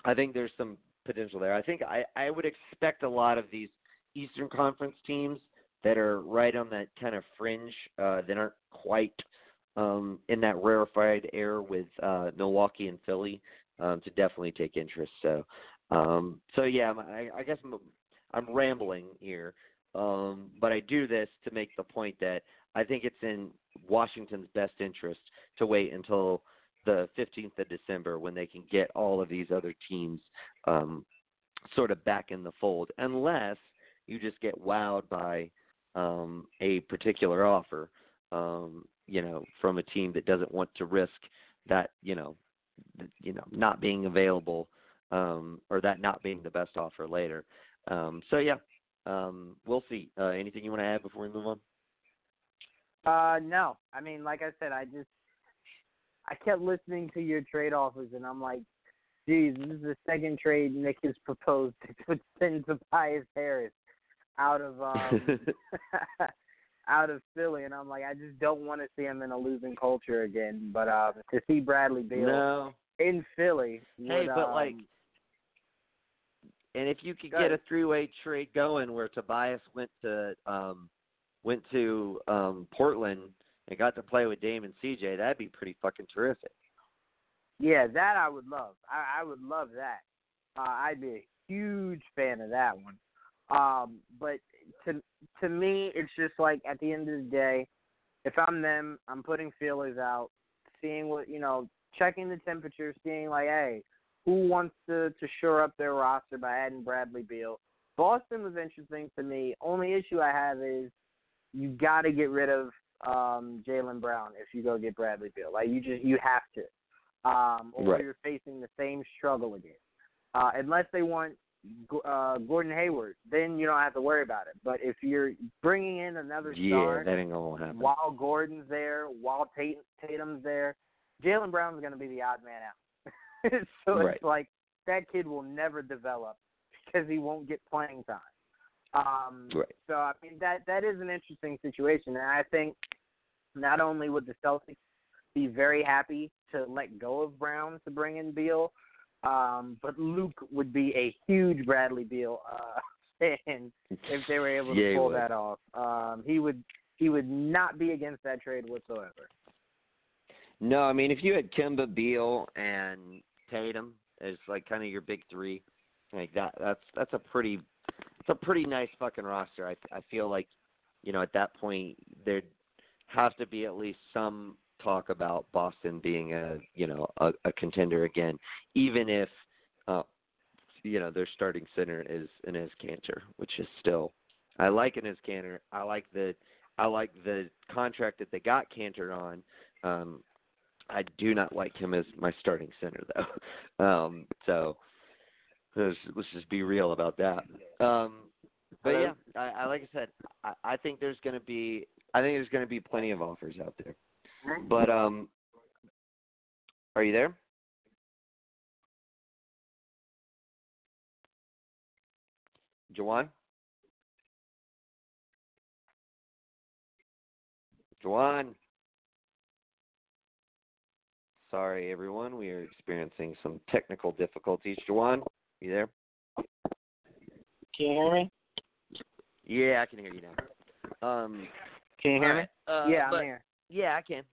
[SPEAKER 1] I think there's some potential there. I think I I would expect a lot of these Eastern Conference teams that are right on that kind of fringe uh, that aren't quite um, in that rarefied air with uh, Milwaukee and Philly um, to definitely take interest. So, um, so yeah, I, I guess I'm, I'm rambling here, um, but I do this to make the point that I think it's in Washington's best interest to wait until the 15th of December when they can get all of these other teams um, sort of back in the fold, unless you just get wowed by um, a particular offer, um, you know, from a team that doesn't want to risk that, you know, you know, not being available um, or that not being the best offer later. Um, so yeah, um, we'll see. Uh, anything you want to add before we move on?
[SPEAKER 2] Uh, no. I mean, like I said, I just I kept listening to your trade offers, and I'm like, geez, this is the second trade Nick has proposed to send Tobias Harris out of um out of Philly, and I'm like, I just don't want to see him in a losing culture again. But uh, to see Bradley Beal
[SPEAKER 1] no.
[SPEAKER 2] in Philly,
[SPEAKER 1] hey,
[SPEAKER 2] would,
[SPEAKER 1] but
[SPEAKER 2] um,
[SPEAKER 1] like, and if you could get
[SPEAKER 2] ahead.
[SPEAKER 1] a three-way trade going where Tobias went to um went to um Portland and got to play with Dame and CJ, that'd be pretty fucking terrific.
[SPEAKER 2] yeah, that I would love. I, I would love that. Uh, I'd be a huge fan of that one. Um, but to to me, it's just like at the end of the day, if I'm them, I'm putting feelers out, seeing what you know, checking the temperature, seeing like, hey, who wants to to shore up their roster by adding Bradley Beal. Boston was interesting to me. Only issue I have is you got to get rid of um Jaylen Brown if you go get Bradley Beal. Like you just you have to, um, or
[SPEAKER 1] Right.
[SPEAKER 2] you're facing the same struggle again. Uh, unless they want uh, Gordon Hayward, then you don't have to worry about it. But if you're bringing in another
[SPEAKER 1] Yeah,
[SPEAKER 2] star
[SPEAKER 1] that ain't gonna happen.
[SPEAKER 2] while Gordon's there, while Tatum's there, Jaylen Brown's going to be the odd man out. so
[SPEAKER 1] Right.
[SPEAKER 2] it's like that kid will never develop because he won't get playing time. Um,
[SPEAKER 1] Right.
[SPEAKER 2] So I mean that that is an interesting situation, and I think not only would the Celtics be very happy to let go of Brown to bring in Beal, um, but Luke would be a huge Bradley Beal uh, fan if they were able to
[SPEAKER 1] Yeah,
[SPEAKER 2] pull that off. Um, he would he would not be against that trade whatsoever.
[SPEAKER 1] No, I mean if you had Kemba, Beal, and Tatum as like kind of your big three, like that, that's that's a pretty, it's a pretty nice fucking roster. I I feel like, you know, at that point there'd have to be at least some talk about Boston being a you know a, a contender again, even if, uh, you know, their starting center is Enes Kanter, which is still, I like Enes Kanter. I like the, I like the contract that they got Kanter on. Um, I do not like him as my starting center though. Um, so let's, let's just be real about that. Um, but yeah, I, I like I said, I, I think there's going to be I think there's going to be plenty of offers out there. But um, are you there? Jawan? Jawan? Sorry, everyone. We are experiencing some technical difficulties. Jawan, you there?
[SPEAKER 2] Can you hear me?
[SPEAKER 1] Yeah, I can hear you now. Um,
[SPEAKER 2] Can you hear me?
[SPEAKER 1] uh,
[SPEAKER 2] yeah,
[SPEAKER 1] but-
[SPEAKER 2] I'm here.
[SPEAKER 1] Yeah, I can.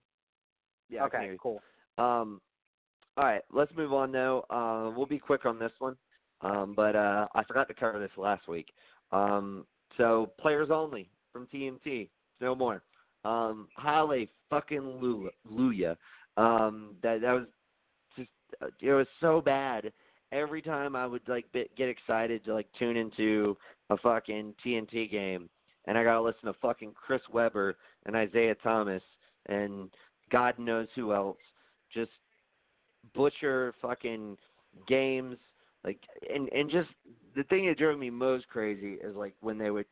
[SPEAKER 1] Yeah, I can
[SPEAKER 2] okay,
[SPEAKER 1] hear you.
[SPEAKER 2] cool.
[SPEAKER 1] Um, all right, let's move on though. Uh, we'll be quick on this one. Um, but uh, I forgot to cover this last week. Um, so players only from TNT, no more. Um, Halle fucking Luya. Um, that that was just it was so bad. Every time I would like get excited to like tune into a fucking TNT game, and I gotta listen to fucking Chris Webber and Isaiah Thomas and God knows who else just butcher fucking games like and and just the thing that drove me most crazy is like when they would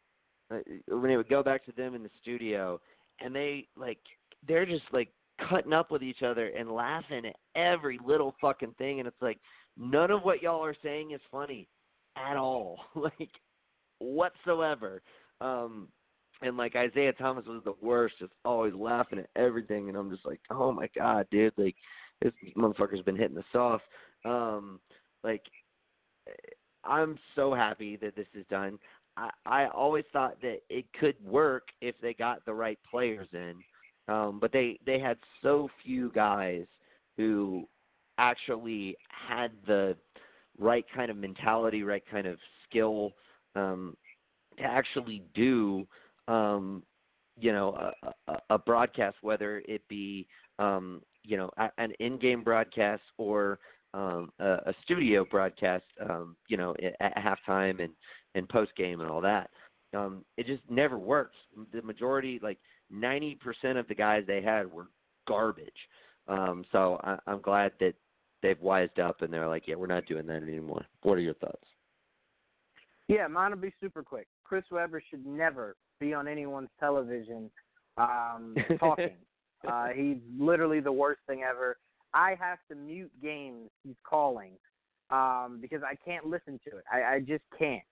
[SPEAKER 1] uh, when they would go back to them in the studio and they like they're just like cutting up with each other and laughing at every little fucking thing and it's like none of what y'all are saying is funny at all like whatsoever um and like Isaiah Thomas was the worst, just always laughing at everything, and I'm just like, oh my god, dude, like this motherfucker's been hitting the soft. Um, like I'm so happy that this is done. I I always thought that it could work if they got the right players in, um, but they they had so few guys who actually had the right kind of mentality, right kind of skill um, to actually do um, you know a, a, a broadcast, whether it be um, you know a, an in-game broadcast or um, a, a studio broadcast, um, you know at, at halftime and and post game and all that. Um, it just never works. The majority, like ninety percent of the guys they had were garbage. So I, I'm glad that they've wised up and they're like, yeah, we're not doing that anymore. What are your thoughts?
[SPEAKER 2] Yeah, mine will be super quick. Chris Webber should never be on anyone's television um, talking. uh, he's literally the worst thing ever. I have to mute games he's calling um, because I can't listen to it. I, I just can't.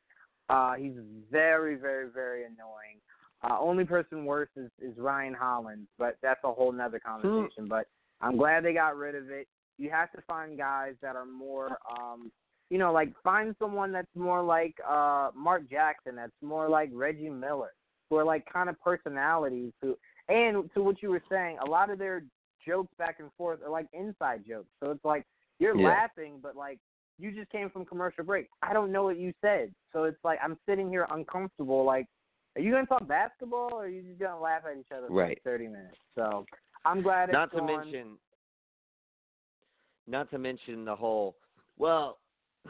[SPEAKER 2] Uh, he's very, very, very annoying. Uh, only person worse is, is Ryan Hollins, but that's a whole nother hmm. conversation. but I'm glad they got rid of it. You have to find guys that are more um, you know, like find someone that's more like uh Mark Jackson, that's more like Reggie Miller who are like kind of personalities who and to what you were saying, a lot of their jokes back and forth are like inside jokes. So it's like you're yeah. laughing, but like you just came from commercial break. I don't know what you said. So it's like I'm sitting here uncomfortable. Like, are you gonna talk basketball or are you just gonna laugh at each other for
[SPEAKER 1] right.
[SPEAKER 2] like 30 minutes? So I'm glad.
[SPEAKER 1] It's not
[SPEAKER 2] to
[SPEAKER 1] gone. mention, not to mention the whole. Well,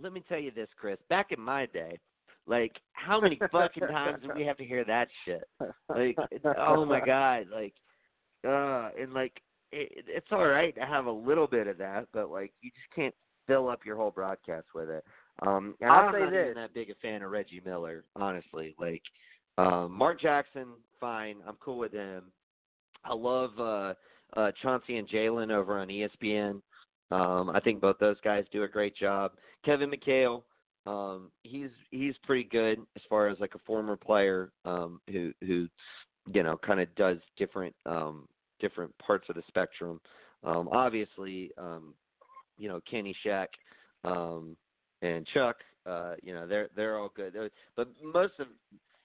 [SPEAKER 1] let me tell you this, Chris. Back in my day, like, how many fucking times do we have to hear that shit? Like, oh my god, like, uh, and like, it, it's all right to have a little bit of that, but like, you just can't fill up your whole broadcast with it. Um, and
[SPEAKER 2] I'll
[SPEAKER 1] I'm
[SPEAKER 2] say
[SPEAKER 1] not
[SPEAKER 2] this.
[SPEAKER 1] even that big a fan of Reggie Miller, honestly. Like, um, Mark Jackson, fine, I'm cool with him. I love uh, uh, Chauncey and Jalen over on ESPN. Um, I think both those guys do a great job. Kevin McHale, um, he's he's pretty good as far as like a former player um, who who you know kind of does different um, different parts of the spectrum. Um, obviously, um, you know Kenny Shaq um, and Chuck, uh, you know they're they're all good. They're, but most of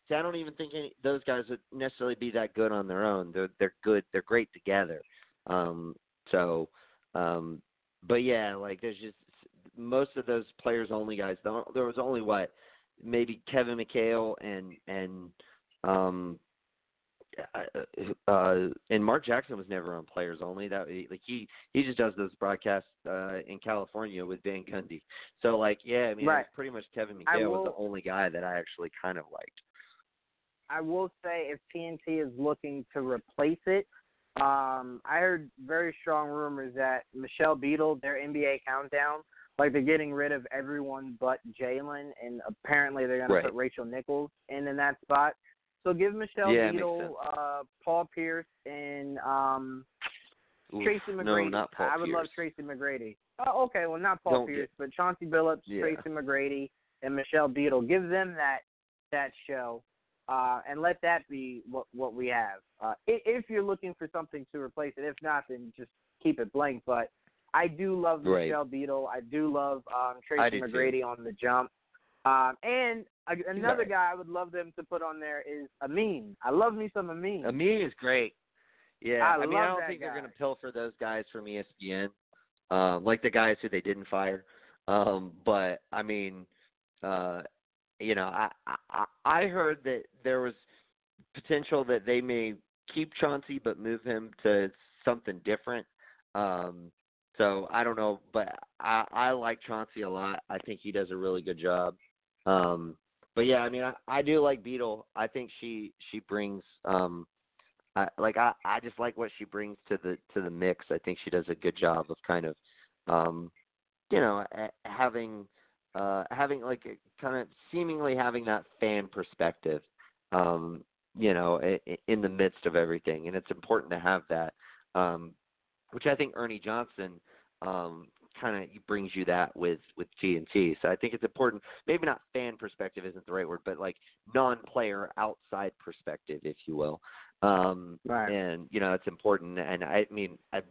[SPEAKER 1] see, I don't even think any, those guys would necessarily be that good on their own. They're they're good. They're great together. Um, so, um, but yeah, like there's just most of those players only guys. There was only what maybe Kevin McHale and and um uh, uh and Mark Jackson was never on players only. That like he he just does those broadcasts uh in California with Van Gundy. So like yeah, I mean
[SPEAKER 2] right.
[SPEAKER 1] pretty much Kevin McHale
[SPEAKER 2] will,
[SPEAKER 1] was the only guy that I actually kind of liked.
[SPEAKER 2] I will say if TNT is looking to replace it, um, I heard very strong rumors that Michelle Beadle, their NBA countdown, like they're getting rid of everyone but Jalen, and apparently they're going
[SPEAKER 1] right.
[SPEAKER 2] to put Rachel Nichols in in that spot. So give Michelle
[SPEAKER 1] yeah,
[SPEAKER 2] Beadle, uh, Paul Pierce, and um,
[SPEAKER 1] Oof,
[SPEAKER 2] Tracy McGrady.
[SPEAKER 1] No, not Paul
[SPEAKER 2] I would
[SPEAKER 1] Pierce.
[SPEAKER 2] love Tracy McGrady. Oh, okay, well not Paul
[SPEAKER 1] Don't
[SPEAKER 2] Pierce,
[SPEAKER 1] get,
[SPEAKER 2] but Chauncey Billups,
[SPEAKER 1] yeah.
[SPEAKER 2] Tracy McGrady, and Michelle Beadle. Give them that that show, uh, and let that be what what we have. Uh, if you're looking for something to replace it, if not, then just keep it blank. But I do love
[SPEAKER 1] right.
[SPEAKER 2] Michelle Beadle. I do love um, Tracy McGrady
[SPEAKER 1] too.
[SPEAKER 2] on the jump. Um, and another
[SPEAKER 1] right.
[SPEAKER 2] guy I would love them to put on there is Amin. I love me some Amin.
[SPEAKER 1] Amin is great. Yeah,
[SPEAKER 2] I,
[SPEAKER 1] I mean, I don't think
[SPEAKER 2] guy.
[SPEAKER 1] they're going to pilfer those guys from ESPN, um, like the guys who they didn't fire. Um, but I mean, uh, you know, I, I I heard that there was potential that they may keep Chauncey but move him to something different. Um, So I don't know, but I I like Chauncey a lot. I think he does a really good job. Um, but yeah, I mean, I, I do like Beadle. I think she she brings um, I like I I just like what she brings to the to the mix. I think she does a good job of kind of, um, you know, having uh having like kind of seemingly having that fan perspective. Um, you know, in the midst of everything, and it's important to have that. Um, which I think Ernie Johnson um, kind of brings you that with with TNT. So I think it's important. Maybe not fan perspective isn't the right word, but like non-player outside perspective, if you will. Um,
[SPEAKER 2] right.
[SPEAKER 1] And you know it's important. And I mean, I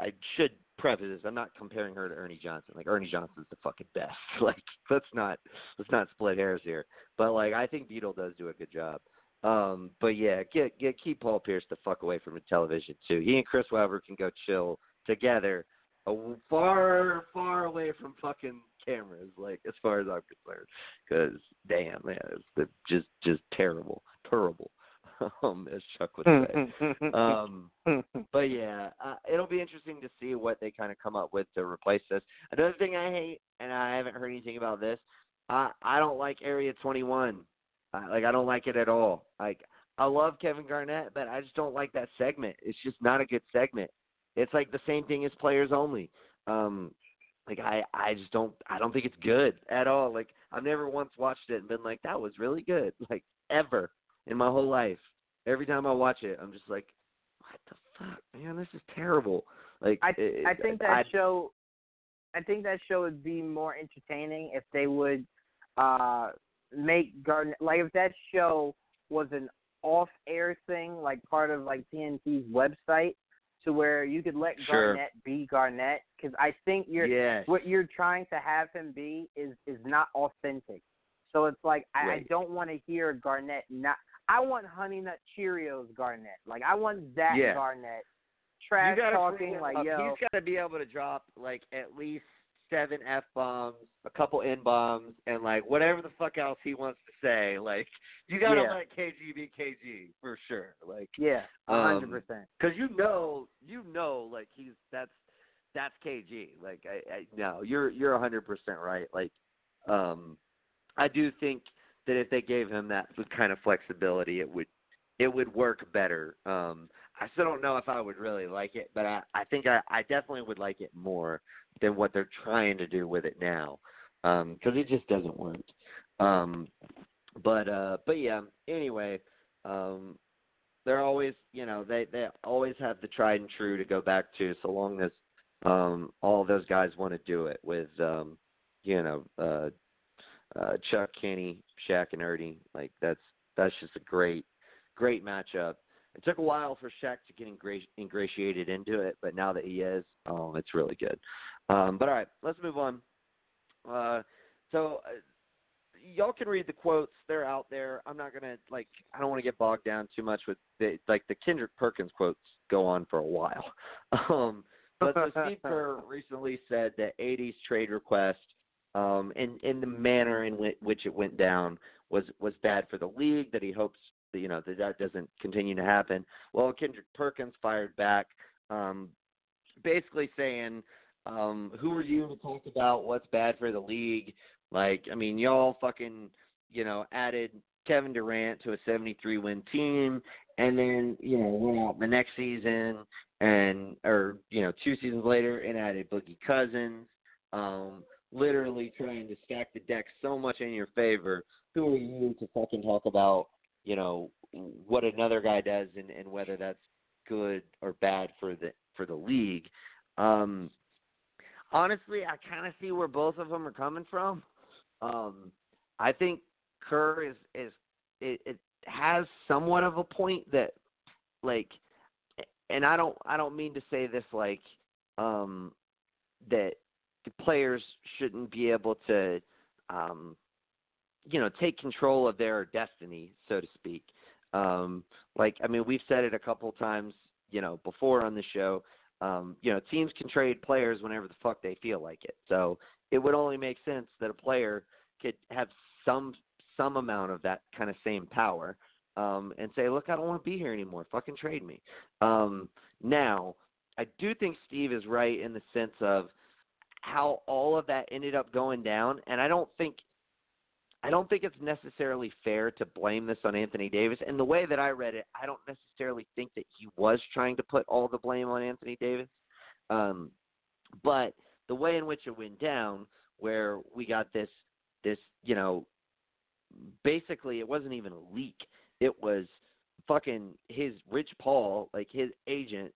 [SPEAKER 1] I should preface this. I'm not comparing her to Ernie Johnson. Like Ernie Johnson's the fucking best. like let's not let's not split hairs here. But like I think Beadle does do a good job. Um, but yeah, get get keep Paul Pierce the fuck away from the television too. He and Chris Webber can go chill together, uh, far far away from fucking cameras. Like as far as I'm concerned, because damn, man, it's just just terrible, terrible. Um, as Chuck would say. um, but yeah, uh, it'll be interesting to see what they kind of come up with to replace this. Another thing I hate, and I haven't heard anything about this. I I don't like Area 21 I, like I don't like it at all. Like I love Kevin Garnett, but I just don't like that segment. It's just not a good segment. It's like the same thing as players only. Um like I I just don't I don't think it's good at all. Like I've never once watched it and been like that was really good. Like ever in my whole life. Every time I watch it, I'm just like what the fuck, man, this is terrible. Like
[SPEAKER 2] I
[SPEAKER 1] it,
[SPEAKER 2] I think that
[SPEAKER 1] I,
[SPEAKER 2] show I think that show would be more entertaining if they would uh make Garnett like if that show was an off air thing, like part of like TNT's website, to where you could let
[SPEAKER 1] sure.
[SPEAKER 2] Garnett be Garnett, because I think you're
[SPEAKER 1] yes.
[SPEAKER 2] what you're trying to have him be is is not authentic. So it's like I,
[SPEAKER 1] right.
[SPEAKER 2] I don't want to hear Garnett not. I want Honey Nut Cheerios Garnett. Like I want that
[SPEAKER 1] yeah.
[SPEAKER 2] Garnett. Trash talking like
[SPEAKER 1] up.
[SPEAKER 2] yo.
[SPEAKER 1] He's got to be able to drop like at least seven f bombs, a couple n bombs, and like whatever the fuck else he wants to say. Like you gotta
[SPEAKER 2] yeah.
[SPEAKER 1] let KG be KG for sure. Like
[SPEAKER 2] yeah, a hundred percent.
[SPEAKER 1] Because you know, you know, like he's that's that's KG. Like I, I no, you're you're a hundred percent right. Like um, I do think that if they gave him that kind of flexibility, it would it would work better. Um, I still don't know if I would really like it, but I I think I I definitely would like it more than what they're trying to do with it now, because um, it just doesn't work. Um, but uh, but yeah. Anyway, um, they're always you know they they always have the tried and true to go back to, so long as um, all those guys want to do it with um, you know uh, uh, Chuck, Kenny, Shaq, and Ernie. Like that's that's just a great great matchup. It took a while for Shaq to get ingratiated into it, but now that he is, oh, it's really good. Um, but all right, let's move on. Uh, so uh, y'all can read the quotes; they're out there. I'm not gonna like. I don't want to get bogged down too much with the like the Kendrick Perkins quotes go on for a while. Um, but so Steve Kerr recently said that AD's trade request, um, in in the manner in which, which it went down, was was bad for the league. That he hopes that, you know that that doesn't continue to happen. Well, Kendrick Perkins fired back, um, basically saying um, who are you to talk about what's bad for the league? Like, I mean, y'all fucking, you know, added Kevin Durant to a 73 win team and then, you know, went out the next season and, or, you know, two seasons later and added Boogie Cousins, um, literally trying to stack the deck so much in your favor. Who are you to fucking talk about, you know, what another guy does and, and whether that's good or bad for the for the league? Um, honestly, I kind of see where both of them are coming from. Um, I think Kerr is is it, it has somewhat of a point that like, and I don't I don't mean to say this like um, that players shouldn't be able to um, you know take control of their destiny, so to speak. Um, like I mean, we've said it a couple times, you know, before on the show um, you know, teams can trade players whenever the fuck they feel like it. So it would only make sense that a player could have some some amount of that kind of same power um, and say, look, I don't want to be here anymore. Fucking trade me. Um, now, I do think Steve is right in the sense of how all of that ended up going down, and I don't think I don't think it's necessarily fair to blame this on Anthony Davis. And the way that I read it, I don't necessarily think that he was trying to put all the blame on Anthony Davis. Um, but the way in which it went down, where we got this, this, you know, basically it wasn't even a leak. It was fucking his Rich Paul, like his agent,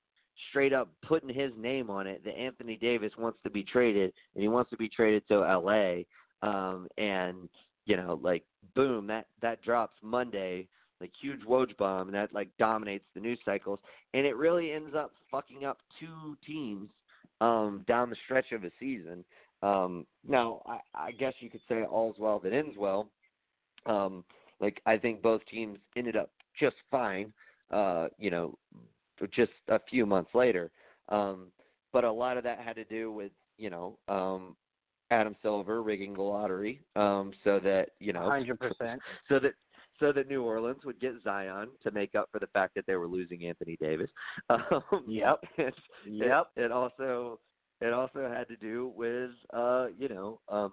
[SPEAKER 1] straight up putting his name on it that Anthony Davis wants to be traded and he wants to be traded to LA. Um, and you know, like boom, that that drops Monday, like huge Woj bomb, and that like dominates the news cycles, and it really ends up fucking up two teams um, down the stretch of a season. Um, now, I, I guess you could say all's well that ends well. Um, like I think both teams ended up just fine. Uh, you know, just a few months later. Um, but a lot of that had to do with you know um, Adam Silver rigging the lottery um, so that you know,
[SPEAKER 2] hundred percent,
[SPEAKER 1] so that so that New Orleans would get Zion to make up for the fact that they were losing Anthony Davis. Um,
[SPEAKER 2] yep.
[SPEAKER 1] And,
[SPEAKER 2] yep.
[SPEAKER 1] It, it also it also had to do with uh, you know, um,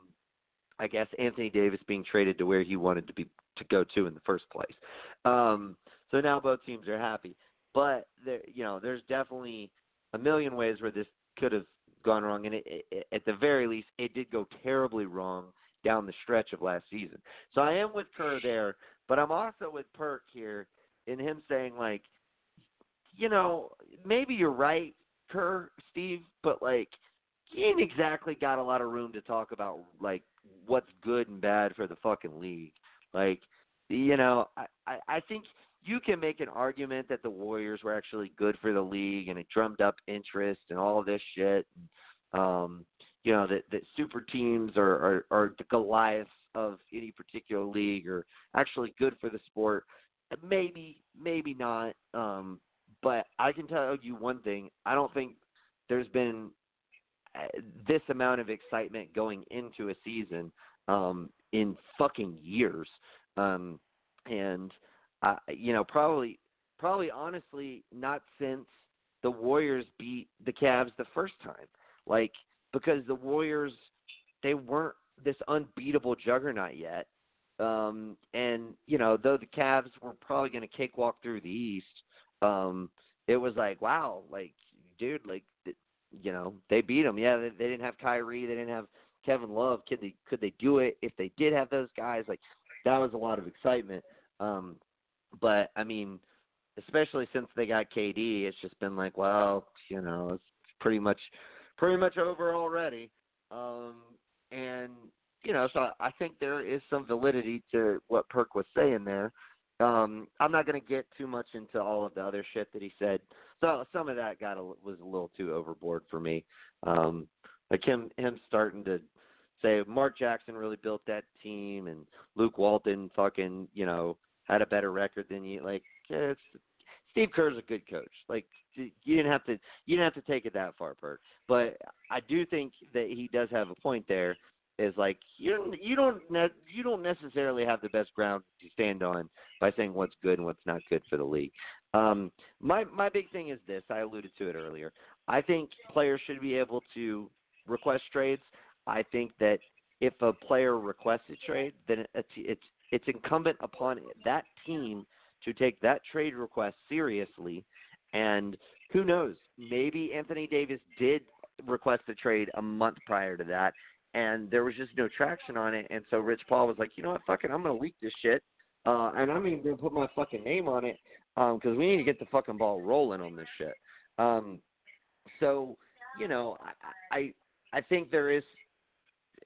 [SPEAKER 1] I guess Anthony Davis being traded to where he wanted to be to go to in the first place. Um, so now both teams are happy, but there, you know, there's definitely a million ways where this could have gone wrong, and it, it, at the very least, it did go terribly wrong down the stretch of last season. So I am with Kerr there, but I'm also with Perk here in him saying like, you know, maybe you're right, Kerr, Steve, but like, he ain't exactly got a lot of room to talk about like what's good and bad for the fucking league. Like, you know, I I, I think you can make an argument that the Warriors were actually good for the league and it drummed up interest and all this shit. And, um, you know that that super teams are, are are the Goliaths of any particular league or actually good for the sport. Maybe, maybe not. Um, but I can tell you one thing: I don't think there's been uh, this amount of excitement going into a season um, in fucking years. Um, and uh, you know, probably, probably honestly, not since the Warriors beat the Cavs the first time. Like because the Warriors, they weren't this unbeatable juggernaut yet. Um, and you know, though the Cavs were probably going to cakewalk through the East, um, it was like, wow, like, dude, like, you know, they beat them. Yeah, they, they didn't have Kyrie, they didn't have Kevin Love. Could they could they do it if they did have those guys? Like, that was a lot of excitement. Um, but I mean, especially since they got KD, it's just been like, well, you know, it's pretty much pretty much over already. Um, and you know, so I think there is some validity to what Perk was saying there. Um, I'm not going to get too much into all of the other shit that he said. So some of that got a, was a little too overboard for me. Um, like him him starting to say Mark Jackson really built that team and Luke Walton fucking you know had a better record than you. Like, it's, Steve Kerr's a good coach. Like, you didn't have to you didn't have to take it that far, Perk. But I do think that he does have a point there. Is like you you don't ne- you don't necessarily have the best ground to stand on by saying what's good and what's not good for the league. Um, my my big thing is this. I alluded to it earlier. I think players should be able to request trades. I think that if a player requests a trade, then it's, it's incumbent upon that team to take that trade request seriously. And who knows? Maybe Anthony Davis did request a trade a month prior to that, and there was just no traction on it. And so Rich Paul was like, you know what, fucking, I'm gonna leak this shit, uh, and I'm even gonna put my fucking name on it because um, we need to get the fucking ball rolling on this shit. Um, so you know, I, I I think there is,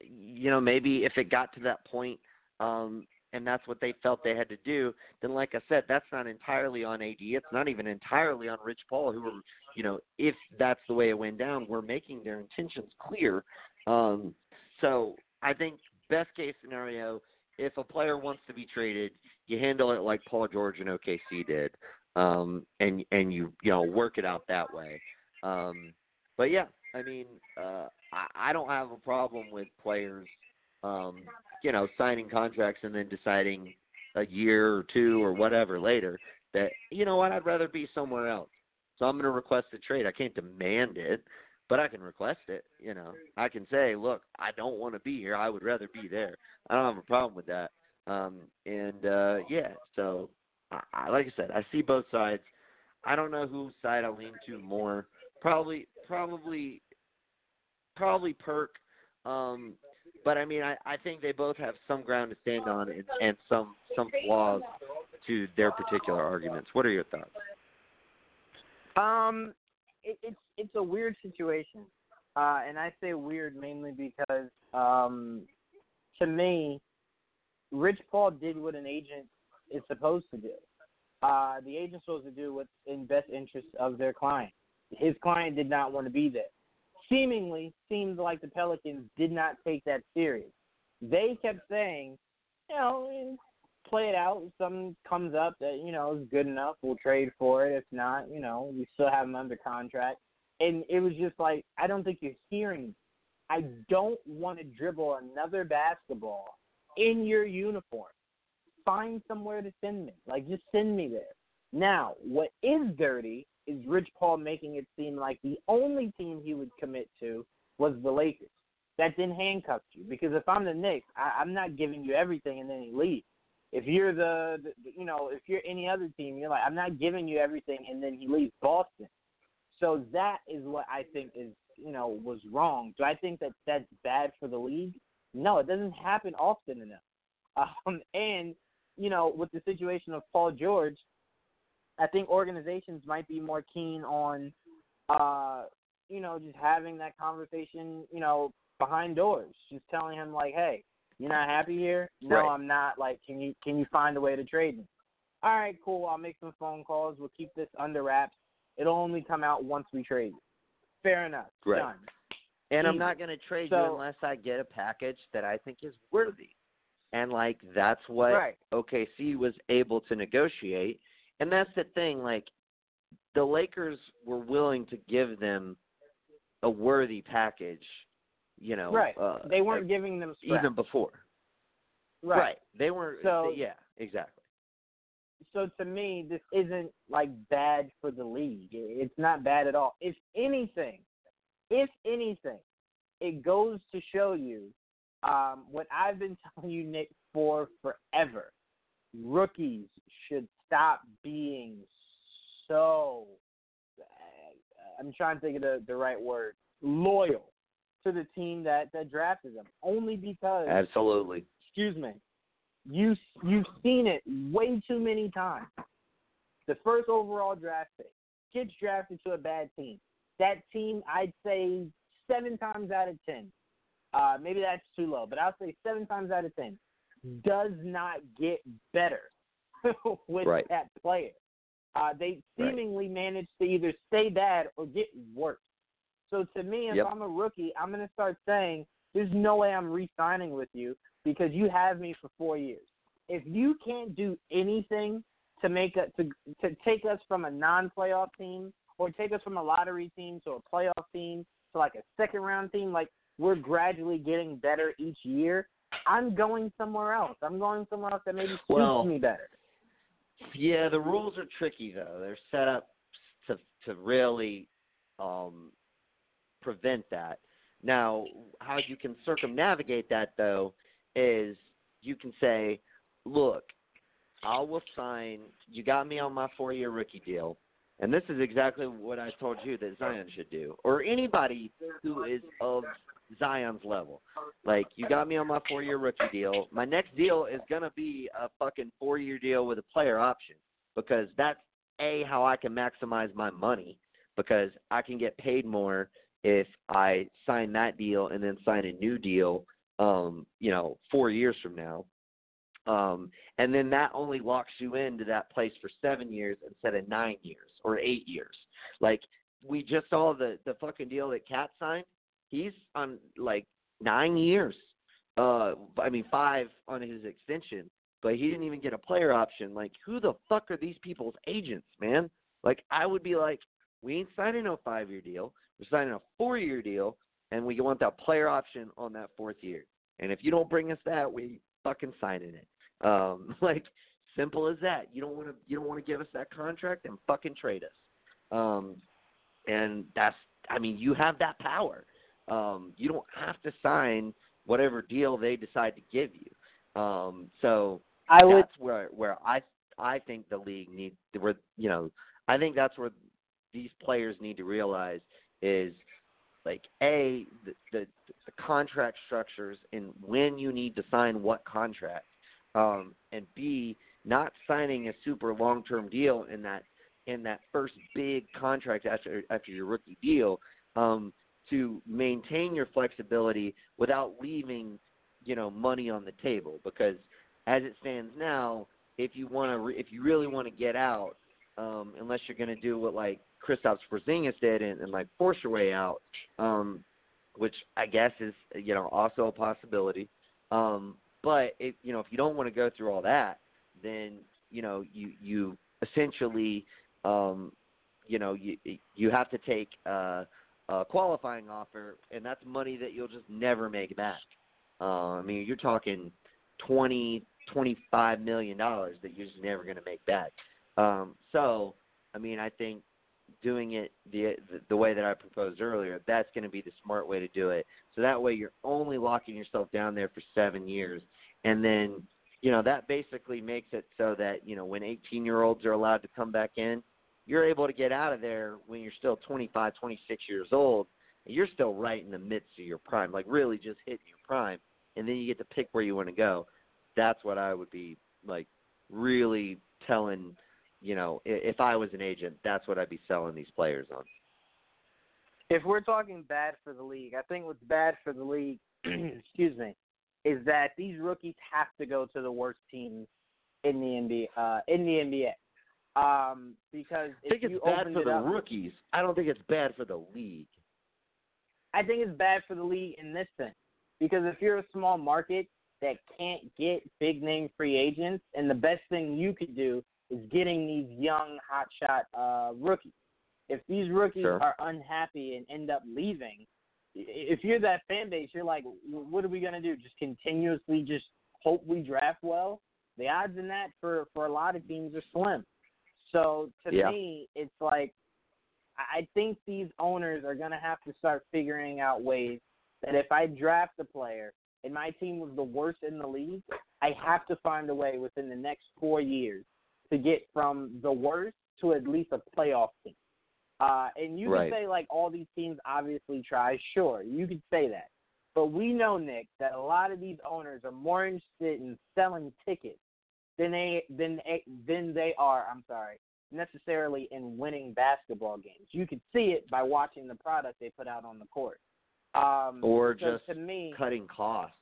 [SPEAKER 1] you know, maybe if it got to that point, um, and that's what they felt they had to do, then like I said, that's not entirely on AD. It's not even entirely on Rich Paul, who were, you know, if that's the way it went down, were making their intentions clear. Um, so I think best case scenario, if a player wants to be traded, you handle it like Paul George and OKC did, um, and and you you know work it out that way. Um, but yeah, I mean, uh, I, I don't have a problem with players um, you know, signing contracts and then deciding a year or two or whatever later that you know what I'd rather be somewhere else. So I'm going to request a trade. I can't demand it, but I can request it. You know, I can say, look, I don't want to be here. I would rather be there. I don't have a problem with that. Um, and uh, yeah, so I, I, like I said, I see both sides. I don't know whose side I lean to more. Probably, probably, probably Perk. Um, but I mean, I, I think they both have some ground to stand on and, and some some flaws to their particular arguments. What are your thoughts?
[SPEAKER 2] Um, it, it's it's a weird situation, uh, and I say weird mainly because um, to me, Rich Paul did what an agent is supposed to do. Uh, the agent's supposed to do what's in best interest of their client. His client did not want to be there. Seemingly, seems like the Pelicans did not take that serious. They kept saying, you know, play it out. If something comes up that you know is good enough, we'll trade for it. If not, you know, we still have them under contract. And it was just like I don't think you're hearing. I don't want to dribble another basketball in your uniform. Find somewhere to send me. Like just send me there. Now, what is dirty is Rich Paul making it seem like the only team he would commit to was the Lakers. That then handcuffed you because if I'm the Knicks, I, I'm not giving you everything and then he leaves. If you're the, the, you know, if you're any other team, you're like, I'm not giving you everything, and then he leaves Boston. So that is what I think is, you know, was wrong. Do I think that that's bad for the league? No, it doesn't happen often enough. Um, and you know, with the situation of Paul George, I think organizations might be more keen on, uh, you know, just having that conversation, you know, behind doors, just telling him like, hey, you're not happy here? No,
[SPEAKER 1] right.
[SPEAKER 2] I'm not. Like, can you can you find a way to trade me? All right, cool. I'll make some phone calls. We'll keep this under wraps. It'll only come out once we trade you. Fair enough.
[SPEAKER 1] Right.
[SPEAKER 2] Done.
[SPEAKER 1] And
[SPEAKER 2] Easy.
[SPEAKER 1] I'm not going to trade
[SPEAKER 2] So-
[SPEAKER 1] you unless I get a package that I think is worthy. And like that's what
[SPEAKER 2] Right.
[SPEAKER 1] OKC was able to negotiate. And that's the thing like the Lakers were willing to give them a worthy package, you know,
[SPEAKER 2] Right.
[SPEAKER 1] uh,
[SPEAKER 2] they weren't giving them scraps.
[SPEAKER 1] even before.
[SPEAKER 2] right.
[SPEAKER 1] They weren't
[SPEAKER 2] So-
[SPEAKER 1] they- yeah, exactly.
[SPEAKER 2] so to me, this isn't like bad for the league. It's not bad at all. If anything, if anything, it goes to show you um, what I've been telling you, Nick, for forever. Rookies should stop being so. I'm trying to think of the, the right word. Loyal to the team that that drafted them, only because
[SPEAKER 1] Absolutely.
[SPEAKER 2] excuse me, you you've seen it way too many times. The first overall draft pick gets drafted to a bad team. That team, I'd say seven times out of ten, uh, maybe that's too low, but I'll say seven times out of ten, does not get better with
[SPEAKER 1] Right.
[SPEAKER 2] that player. Uh, they
[SPEAKER 1] Right.
[SPEAKER 2] seemingly manage to either stay bad or get worse. So to me, if
[SPEAKER 1] Yep.
[SPEAKER 2] I'm a rookie, I'm going to start saying, "There's no way I'm re-signing with you because you have me for four years. If you can't do anything to make us to to take us from a non-playoff team or take us from a lottery team to a playoff team to like a second round team, like we're gradually getting better each year. I'm going somewhere else. I'm going somewhere else that maybe suits
[SPEAKER 1] Well,
[SPEAKER 2] me better.
[SPEAKER 1] Yeah, the rules are tricky though. They're set up to to really um, prevent that. Now, how you can circumnavigate that though is you can say, "Look, I will sign. You got me on my four-year rookie deal, and this is exactly what I told you that Zion should do, or anybody who is of Zion's level. Like, you got me on my four-year rookie deal. My next deal is gonna be a fucking four-year deal with a player option because that's a how I can maximize my money because I can get paid more if I sign that deal and then sign a new deal um, you know, four years from now. Um, and then that only locks you into that place for seven years instead of nine years or eight years. Like we just saw the the fucking deal that KAT signed. He's on like nine years. Uh, I mean five on his extension, but he didn't even get a player option. Like who the fuck are these people's agents, man? Like I would be like, we ain't signing no five year deal. We're signing a four year deal, and we want that player option on that fourth year. And if you don't bring us that, we fucking signing it. Um, like simple as that. You don't want to you don't want to give us that contract, and fucking trade us. Um, and that's, I mean, you have that power. Um, you don't have to sign whatever deal they decide to give you. Um, so
[SPEAKER 2] I would.
[SPEAKER 1] that's where where I I think the league needs where you know I think that's where these players need to realize is like a the, the the contract structures and when you need to sign what contract, um, and b not signing a super long term deal in that in that first big contract after after your rookie deal um, to maintain your flexibility without leaving you know money on the table because as it stands now if you want to re- if you really want to get out um, unless you're going to do what like Kristaps Porzingis did and, and like force your way out, um, which I guess is you know also a possibility. Um, but if you know if you don't want to go through all that, then you know you you essentially um, you know you you have to take uh, a qualifying offer, and that's money that you'll just never make back. Uh, I mean, you're talking twenty twenty five million dollars that you're just never going to make back. Um, so, I mean, I think doing it the the way that I proposed earlier, that's going to be the smart way to do it. So that way, you're only locking yourself down there for seven years, and then you know that basically makes it so that you know when 18 year olds are allowed to come back in, you're able to get out of there when you're still 25, 26 years old. And you're still right in the midst of your prime, like really just hitting your prime, and then you get to pick where you want to go. That's what I would be like really telling you know, if I was an agent, that's what I'd be selling these players on.
[SPEAKER 2] If we're talking bad for the league, I think what's bad for the league, excuse me, is that these rookies have to go to the worst teams in the NBA. Uh, in the NBA, um, because
[SPEAKER 1] I think it's bad for the
[SPEAKER 2] up,
[SPEAKER 1] rookies. I don't think it's bad for the league.
[SPEAKER 2] I think it's bad for the league in this sense because if you're a small market that can't get big name free agents, and the best thing you could do is getting these young hotshot uh, rookies. If these rookies
[SPEAKER 1] sure.
[SPEAKER 2] are unhappy and end up leaving, if you're that fan base, you're like, what are we gonna do? Just continuously just hope we draft well? The odds in that for for a lot of teams are slim. So to
[SPEAKER 1] yeah.
[SPEAKER 2] me, it's like I think these owners are gonna have to start figuring out ways that if I draft a player and my team was the worst in the league, I have to find a way within the next four years to get from the worst to at least a playoff team. Uh, and you
[SPEAKER 1] right.
[SPEAKER 2] can say like all these teams obviously try. Sure, you could say that, but we know Nick that a lot of these owners are more interested in selling tickets than they than than they are. I'm sorry, necessarily in winning basketball games. You could see it by watching the product they put out on the court. Um,
[SPEAKER 1] or
[SPEAKER 2] so
[SPEAKER 1] just
[SPEAKER 2] to me,
[SPEAKER 1] cutting costs.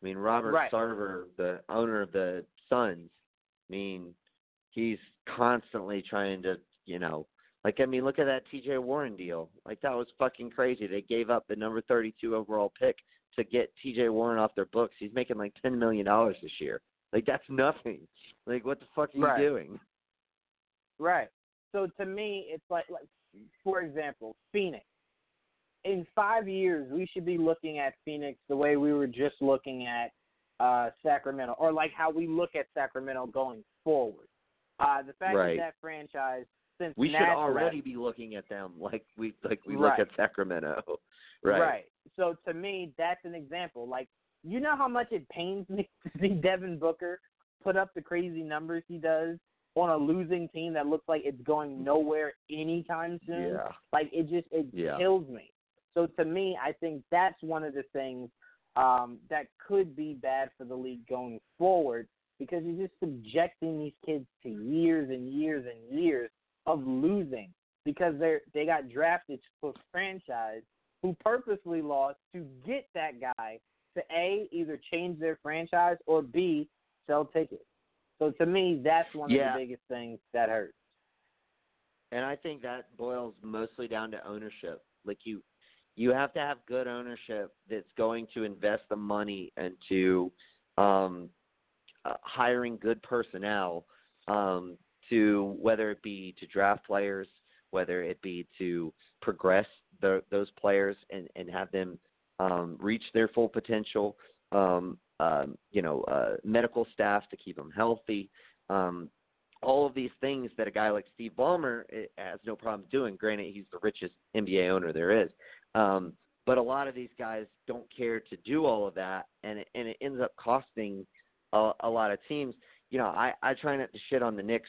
[SPEAKER 1] I mean, Robert
[SPEAKER 2] right.
[SPEAKER 1] Sarver, the owner of the Suns, I mean, he's constantly trying to, you know, like I mean, look at that T.J. Warren deal. Like that was fucking crazy. They gave up the number 32 overall pick to get T.J. Warren off their books. He's making like 10 million dollars this year. Like that's nothing. Like what the fuck are
[SPEAKER 2] right.
[SPEAKER 1] you doing?
[SPEAKER 2] Right. So to me, it's like, like for example, Phoenix. In five years, we should be looking at Phoenix the way we were just looking at uh, Sacramento, or like how we look at Sacramento going forward. Uh, the fact
[SPEAKER 1] right.
[SPEAKER 2] that that franchise since
[SPEAKER 1] we should already be looking at them like we like we
[SPEAKER 2] right.
[SPEAKER 1] look at Sacramento. Right.
[SPEAKER 2] Right. So to me, that's an example. Like you know how much it pains me to see Devin Booker put up the crazy numbers he does on a losing team that looks like it's going nowhere anytime soon.
[SPEAKER 1] Yeah.
[SPEAKER 2] Like it just it
[SPEAKER 1] yeah.
[SPEAKER 2] kills me. So to me, I think that's one of the things um, that could be bad for the league going forward because you're just subjecting these kids to years and years and years of losing because they're they got drafted to a franchise who purposely lost to get that guy to a either change their franchise or b sell tickets. So to me, that's one
[SPEAKER 1] yeah.
[SPEAKER 2] of the biggest things that hurts.
[SPEAKER 1] And I think that boils mostly down to ownership. Like you, you have to have good ownership that's going to invest the money into um, uh, hiring good personnel um, to whether it be to draft players, whether it be to progress the, those players and, and have them um, reach their full potential. Um, um, you know, uh, medical staff to keep them healthy. Um, all of these things that a guy like Steve Ballmer eh, has no problem doing. Granted, he's the richest NBA owner there is, um, but a lot of these guys don't care to do all of that, and it, and it ends up costing a, a lot of teams. You know, I I try not to shit on the Knicks,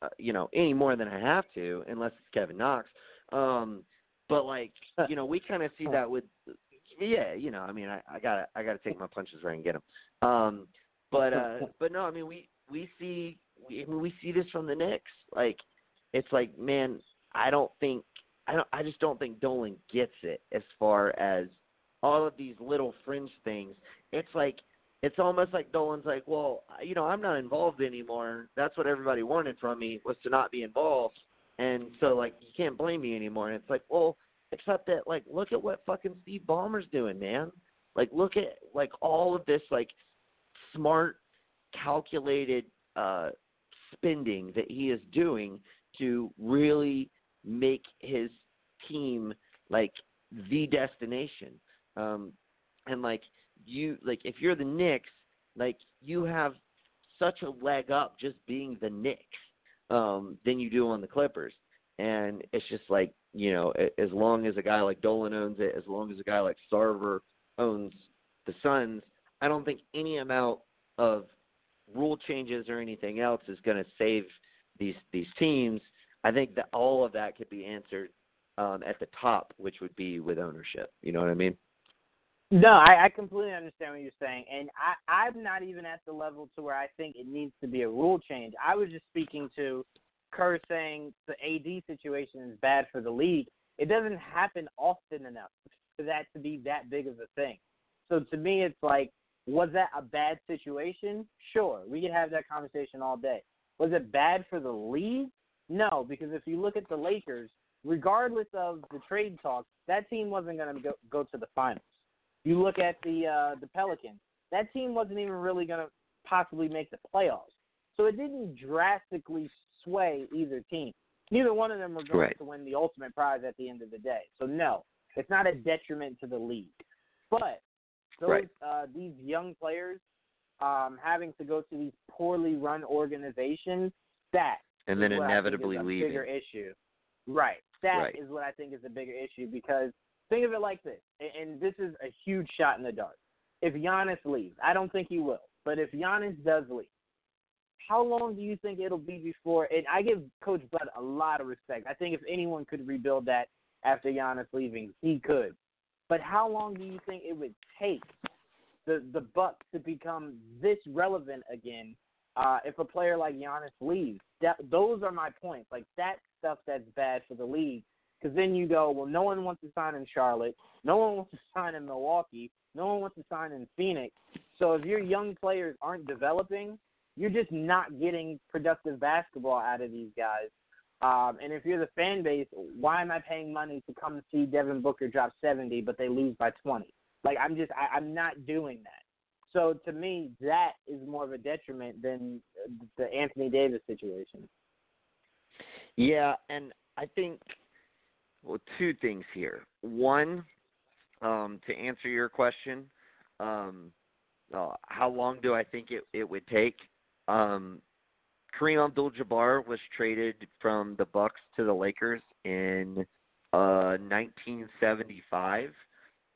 [SPEAKER 1] uh, you know, any more than I have to, unless it's Kevin Knox. Um, but like, you know, we kind of see that with, yeah, you know, I mean, I, I gotta I gotta take my punches where I can get them. Um, but uh, but no, I mean, we we see we, I mean, we see this from the Knicks. Like, it's like, man, I don't think I don't I just don't think Dolan gets it as far as all of these little fringe things. It's like it's almost like Dolan's like, well, you know, I'm not involved anymore. That's what everybody wanted from me was to not be involved, and so like you can't blame me anymore. And it's like, well, except that like look at what fucking Steve Ballmer's doing, man. Like look at like all of this like smart, calculated uh spending that he is doing to really make his team like the destination. Um and like you like if you're the Knicks, like you have such a leg up just being the Knicks um than you do on the Clippers. And it's just like, you know, as long as a guy like Dolan owns it, as long as a guy like Sarver owns the Suns, I don't think any amount of rule changes or anything else is going to save these these teams. I think that all of that could be answered um, at the top, which would be with ownership. You know what I mean?
[SPEAKER 2] No, I, I completely understand what you're saying, and I, I'm not even at the level to where I think it needs to be a rule change. I was just speaking to Kerr saying the AD situation is bad for the league. It doesn't happen often enough for that to be that big of a thing. So to me, it's like, was that a bad situation? Sure, we could have that conversation all day. Was it bad for the league? No, because if you look at the Lakers, regardless of the trade talks, that team wasn't going to go, go to the finals. You look at the uh, the Pelicans, that team wasn't even really going to possibly make the playoffs. So it didn't drastically sway either team. Neither one of them are going
[SPEAKER 1] right.
[SPEAKER 2] to win the ultimate prize at the end of the day. So no, it's not a detriment to the league. But those
[SPEAKER 1] right.
[SPEAKER 2] uh, these young players um, having to go to these poorly run organizations, that
[SPEAKER 1] and then
[SPEAKER 2] is
[SPEAKER 1] inevitably leaving.
[SPEAKER 2] bigger issue. Right. That
[SPEAKER 1] Right.
[SPEAKER 2] is what I think is a bigger issue because think of it like this, and, and this is a huge shot in the dark. If Giannis leaves, I don't think he will, but if Giannis does leave, how long do you think it'll be before? And I give Coach Bud a lot of respect. I think if anyone could rebuild that after Giannis leaving, he could. But how long do you think it would take the the Bucks to become this relevant again? Uh, if a player like Giannis leaves, that, those are my points. Like that stuff that's bad for the league. Because then you go, well, no one wants to sign in Charlotte, no one wants to sign in Milwaukee, no one wants to sign in Phoenix. So if your young players aren't developing, you're just not getting productive basketball out of these guys. Um, and if you're the fan base, why am I paying money to come see Devin Booker drop 70, but they lose by 20? Like I'm just, I, I'm not doing that. So to me, that is more of a detriment than the Anthony Davis situation.
[SPEAKER 1] Yeah, and I think well, two things here. One, um, to answer your question, um, uh, how long do I think it it would take? Um, Kareem Abdul-Jabbar was traded from the Bucks to the Lakers in uh, 1975.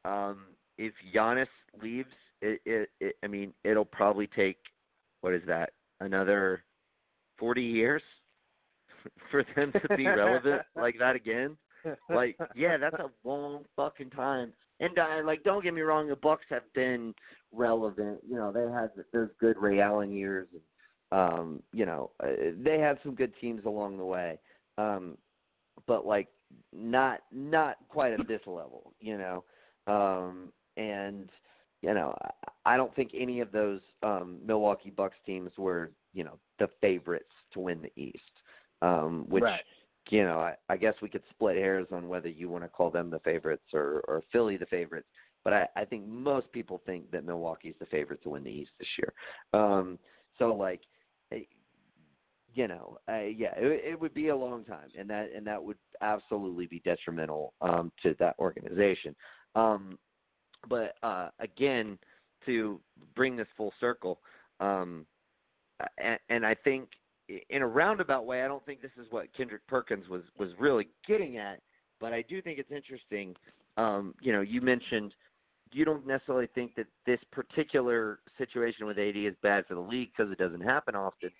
[SPEAKER 1] Um, if Giannis leaves, it, it, it, I mean, it'll probably take what is that? Another 40 years for them to be relevant like that again. Like, yeah, that's a long fucking time. And uh, like, don't get me wrong, the Bucks have been relevant. You know, they had those good Ray Allen years. And, um, you know, uh, they have some good teams along the way. Um, but like, not not quite at this level. You know, um, and you know, I don't think any of those um, Milwaukee Bucks teams were, you know, the favorites to win the East. Um, which,
[SPEAKER 2] Right.
[SPEAKER 1] you know, I, I guess we could split hairs on whether you want to call them the favorites or, or Philly the favorites. But I, I think most people think that Milwaukee's the favorite to win the East this year. Um, so like, you know, uh, yeah, it, it would be a long time, and that and that would absolutely be detrimental um, to that organization. Um, but uh, again, to bring this full circle, um, and, and I think in a roundabout way, I don't think this is what Kendrick Perkins was was really getting at, but I do think it's interesting. Um, you know, you mentioned you don't necessarily think that this particular situation with AD is bad for the league because it doesn't happen often.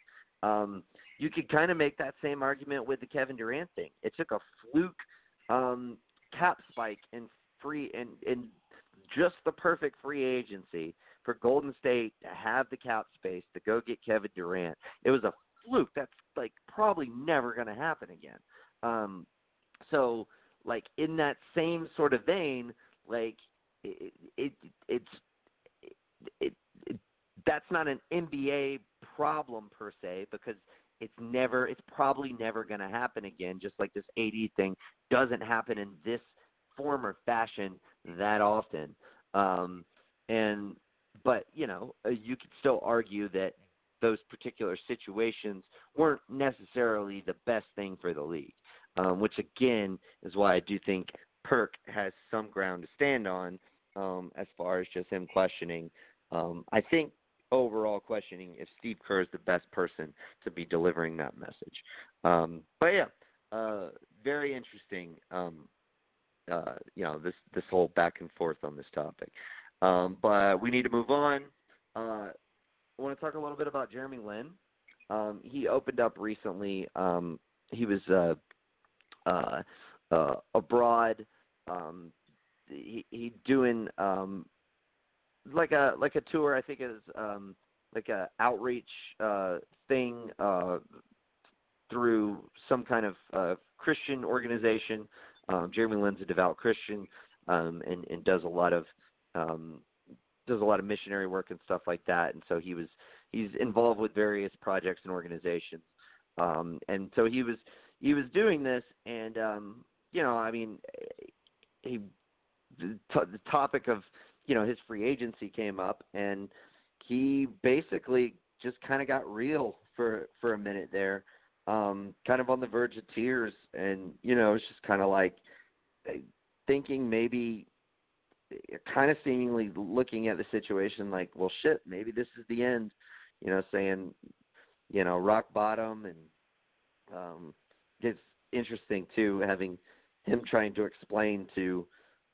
[SPEAKER 1] Um, you could kind of make that same argument with the Kevin Durant thing. It took a fluke um, cap spike and free and and just the perfect free agency for Golden State to have the cap space to go get Kevin Durant. It was a fluke. That's like probably never going to happen again. Um, so like in that same sort of vein, like it, it it's it, it, it that's not an NBA problem per se because it's never it's probably never going to happen again just like this AD thing doesn't happen in this form or fashion that often. Um and but you know uh, you could still argue that those particular situations weren't necessarily the best thing for the league um which again is why I do think Perk has some ground to stand on um as far as just him questioning. Um I think overall questioning if Steve Kerr is the best person to be delivering that message. Um, but yeah, uh, very interesting. Um, uh, you know this this whole back and forth on this topic. Um, but we need to move on. Uh, I want to talk a little bit about Jeremy Lin. Um, he opened up recently. Um, he was uh, uh, uh, abroad. Um, he he doing um, like a like a tour. I think is um, like a outreach uh, thing uh, through some kind of uh, Christian organization. Um, Jeremy Lin's a devout Christian um, and, and does a lot of um, does a lot of missionary work and stuff like that. And so he was he's involved with various projects and organizations. Um, and so he was he was doing this, and um, you know, I mean, he the, t- the topic of you know his free agency came up, and he basically just kind of got real for for a minute there, um, kind of on the verge of tears, and you know it's just kind of like eh, thinking maybe eh, kind of seemingly looking at the situation like, well, shit, maybe this is the end. You know, saying, you know, rock bottom, and um, it's interesting too having him trying to explain to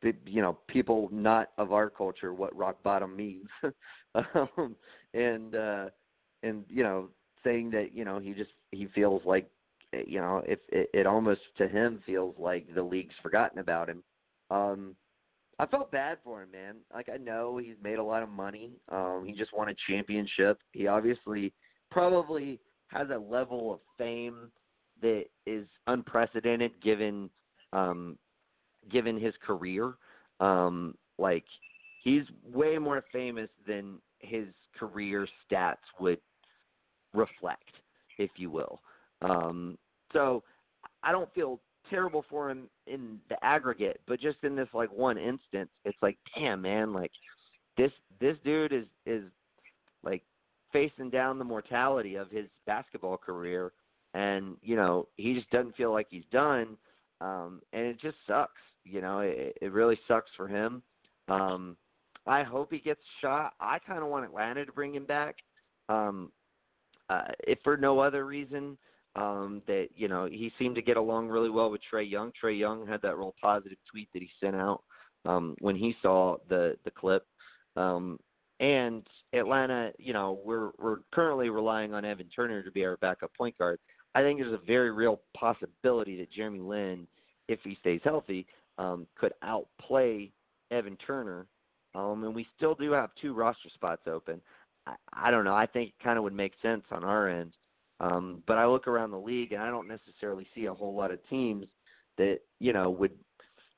[SPEAKER 1] you know people not of our culture what rock bottom means um and uh and you know saying that you know he just he feels like you know if it, it almost to him feels like the league's forgotten about him um I felt bad for him, man. Like I know he's made a lot of money. Um he just won a championship. He obviously probably has a level of fame that is unprecedented given um given his career. Um, like he's way more famous than his career stats would reflect, if you will. Um, so I don't feel terrible for him in the aggregate, but just in this like one instance, it's like, damn man, like this this dude is is like facing down the mortality of his basketball career and you know he just doesn't feel like he's done um and it just sucks you know, it, it really sucks for him. Um, I hope he gets shot. I kind of want Atlanta to bring him back, um, uh, if for no other reason um, that you know he seemed to get along really well with Trae Young. Trae Young had that real positive tweet that he sent out um, when he saw the the clip. Um, and Atlanta, you know, we're we're currently relying on Evan Turner to be our backup point guard. I think there's a very real possibility that Jeremy Lin, if he stays healthy, um, could outplay Evan Turner, um, and we still do have two roster spots open. I, I don't know. I think it kind of would make sense on our end, um, but I look around the league and I don't necessarily see a whole lot of teams that you know would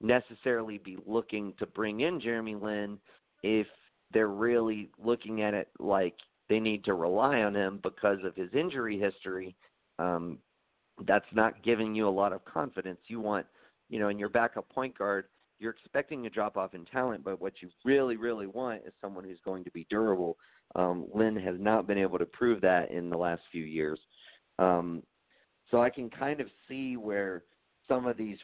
[SPEAKER 1] necessarily be looking to bring in Jeremy Lin if they're really looking at it like they need to rely on him because of his injury history. Um, that's not giving you a lot of confidence. You want you know, in your backup point guard, you're expecting a drop off in talent, but what you really, really want is someone who's going to be durable. Um, Lin has not been able to prove that in the last few years. Um, so I can kind of see where some of these,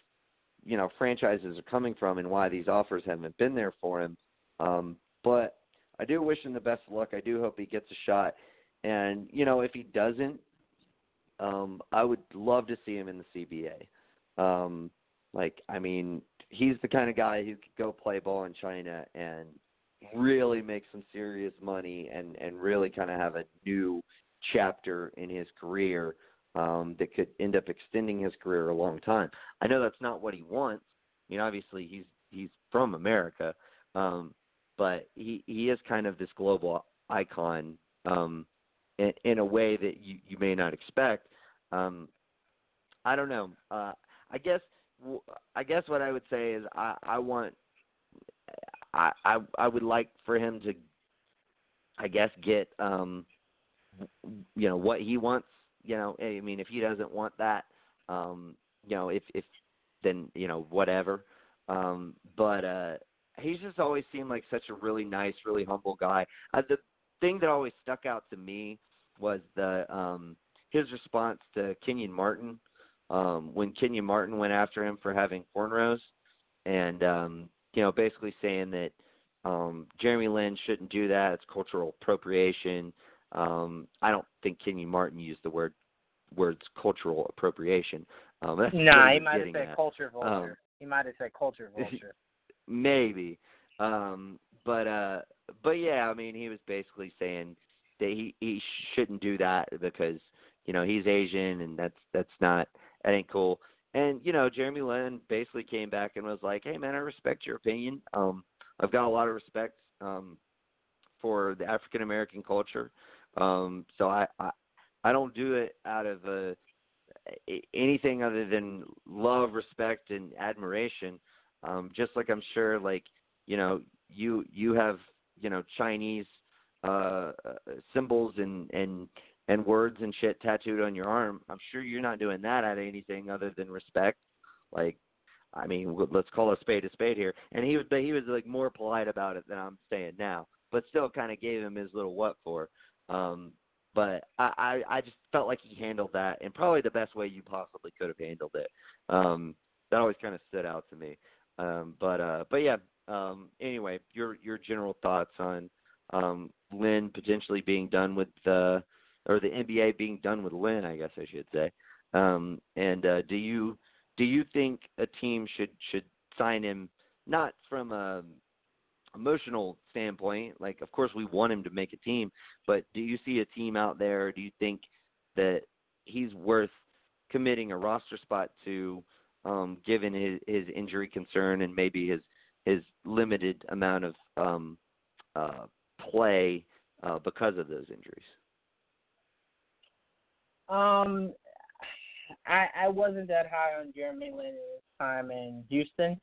[SPEAKER 1] you know, franchises are coming from and why these offers haven't been there for him. Um, but I do wish him the best of luck. I do hope he gets a shot. And, you know, if he doesn't, um, I would love to see him in the CBA. Um, like, I mean, he's the kind of guy who could go play ball in China and really make some serious money and and really kind of have a new chapter in his career um, that could end up extending his career a long time. I know that's not what he wants. I mean, obviously he's he's from America, um, but he he is kind of this global icon um, in, in a way that you you may not expect. Um, I don't know. Uh, I guess I guess what I would say is I I want I I I would like for him to I guess get um you know what he wants you know I mean if he doesn't want that um you know if if then you know whatever. Um but uh he's just always seemed like such a really nice really humble guy. Uh, the thing that always stuck out to me was the um his response to Kenyon Martin um when Kenyon Martin went after him for having cornrows and um you know basically saying that um Jeremy Lin shouldn't do that it's cultural appropriation um, I don't think Kenyon Martin used the word words cultural appropriation. Um, that's
[SPEAKER 2] nah, he might have said
[SPEAKER 1] at.
[SPEAKER 2] culture vulture.
[SPEAKER 1] Um,
[SPEAKER 2] he might have said culture vulture.
[SPEAKER 1] maybe, um, but uh, but yeah, I mean, he was basically saying that he he shouldn't do that because you know he's Asian and that's that's not that ain't cool. And you know, Jeremy Lin basically came back and was like, "Hey man, I respect your opinion. Um, I've got a lot of respect um, for the African American culture. Um, so I, I I don't do it out of uh, anything other than love, respect, and admiration. Um, just like I'm sure, like you know, you you have you know Chinese uh, uh, symbols and and and words and shit tattooed on your arm. I'm sure you're not doing that out of anything other than respect. Like, I mean, let's call a spade a spade here. And he was but he was like more polite about it than I'm saying now, but still kind of gave him his little what for. Um, but I, I, I just felt like he handled that in probably the best way you possibly could have handled it. Um, that always kind of stood out to me. Um, but uh, but yeah. Um, anyway, your your general thoughts on um, Lin potentially being done with the or the NBA being done with Lin, I guess I should say. Um, and uh, do you do you think a team should should sign him not from a emotional standpoint, like of course we want him to make a team, but do you see a team out there? Do you think that he's worth committing a roster spot to, um, given his, his injury concern and maybe his his limited amount of um, uh, play uh, because of those injuries?
[SPEAKER 2] Um, I I wasn't that high on Jeremy Lin in his time in Houston,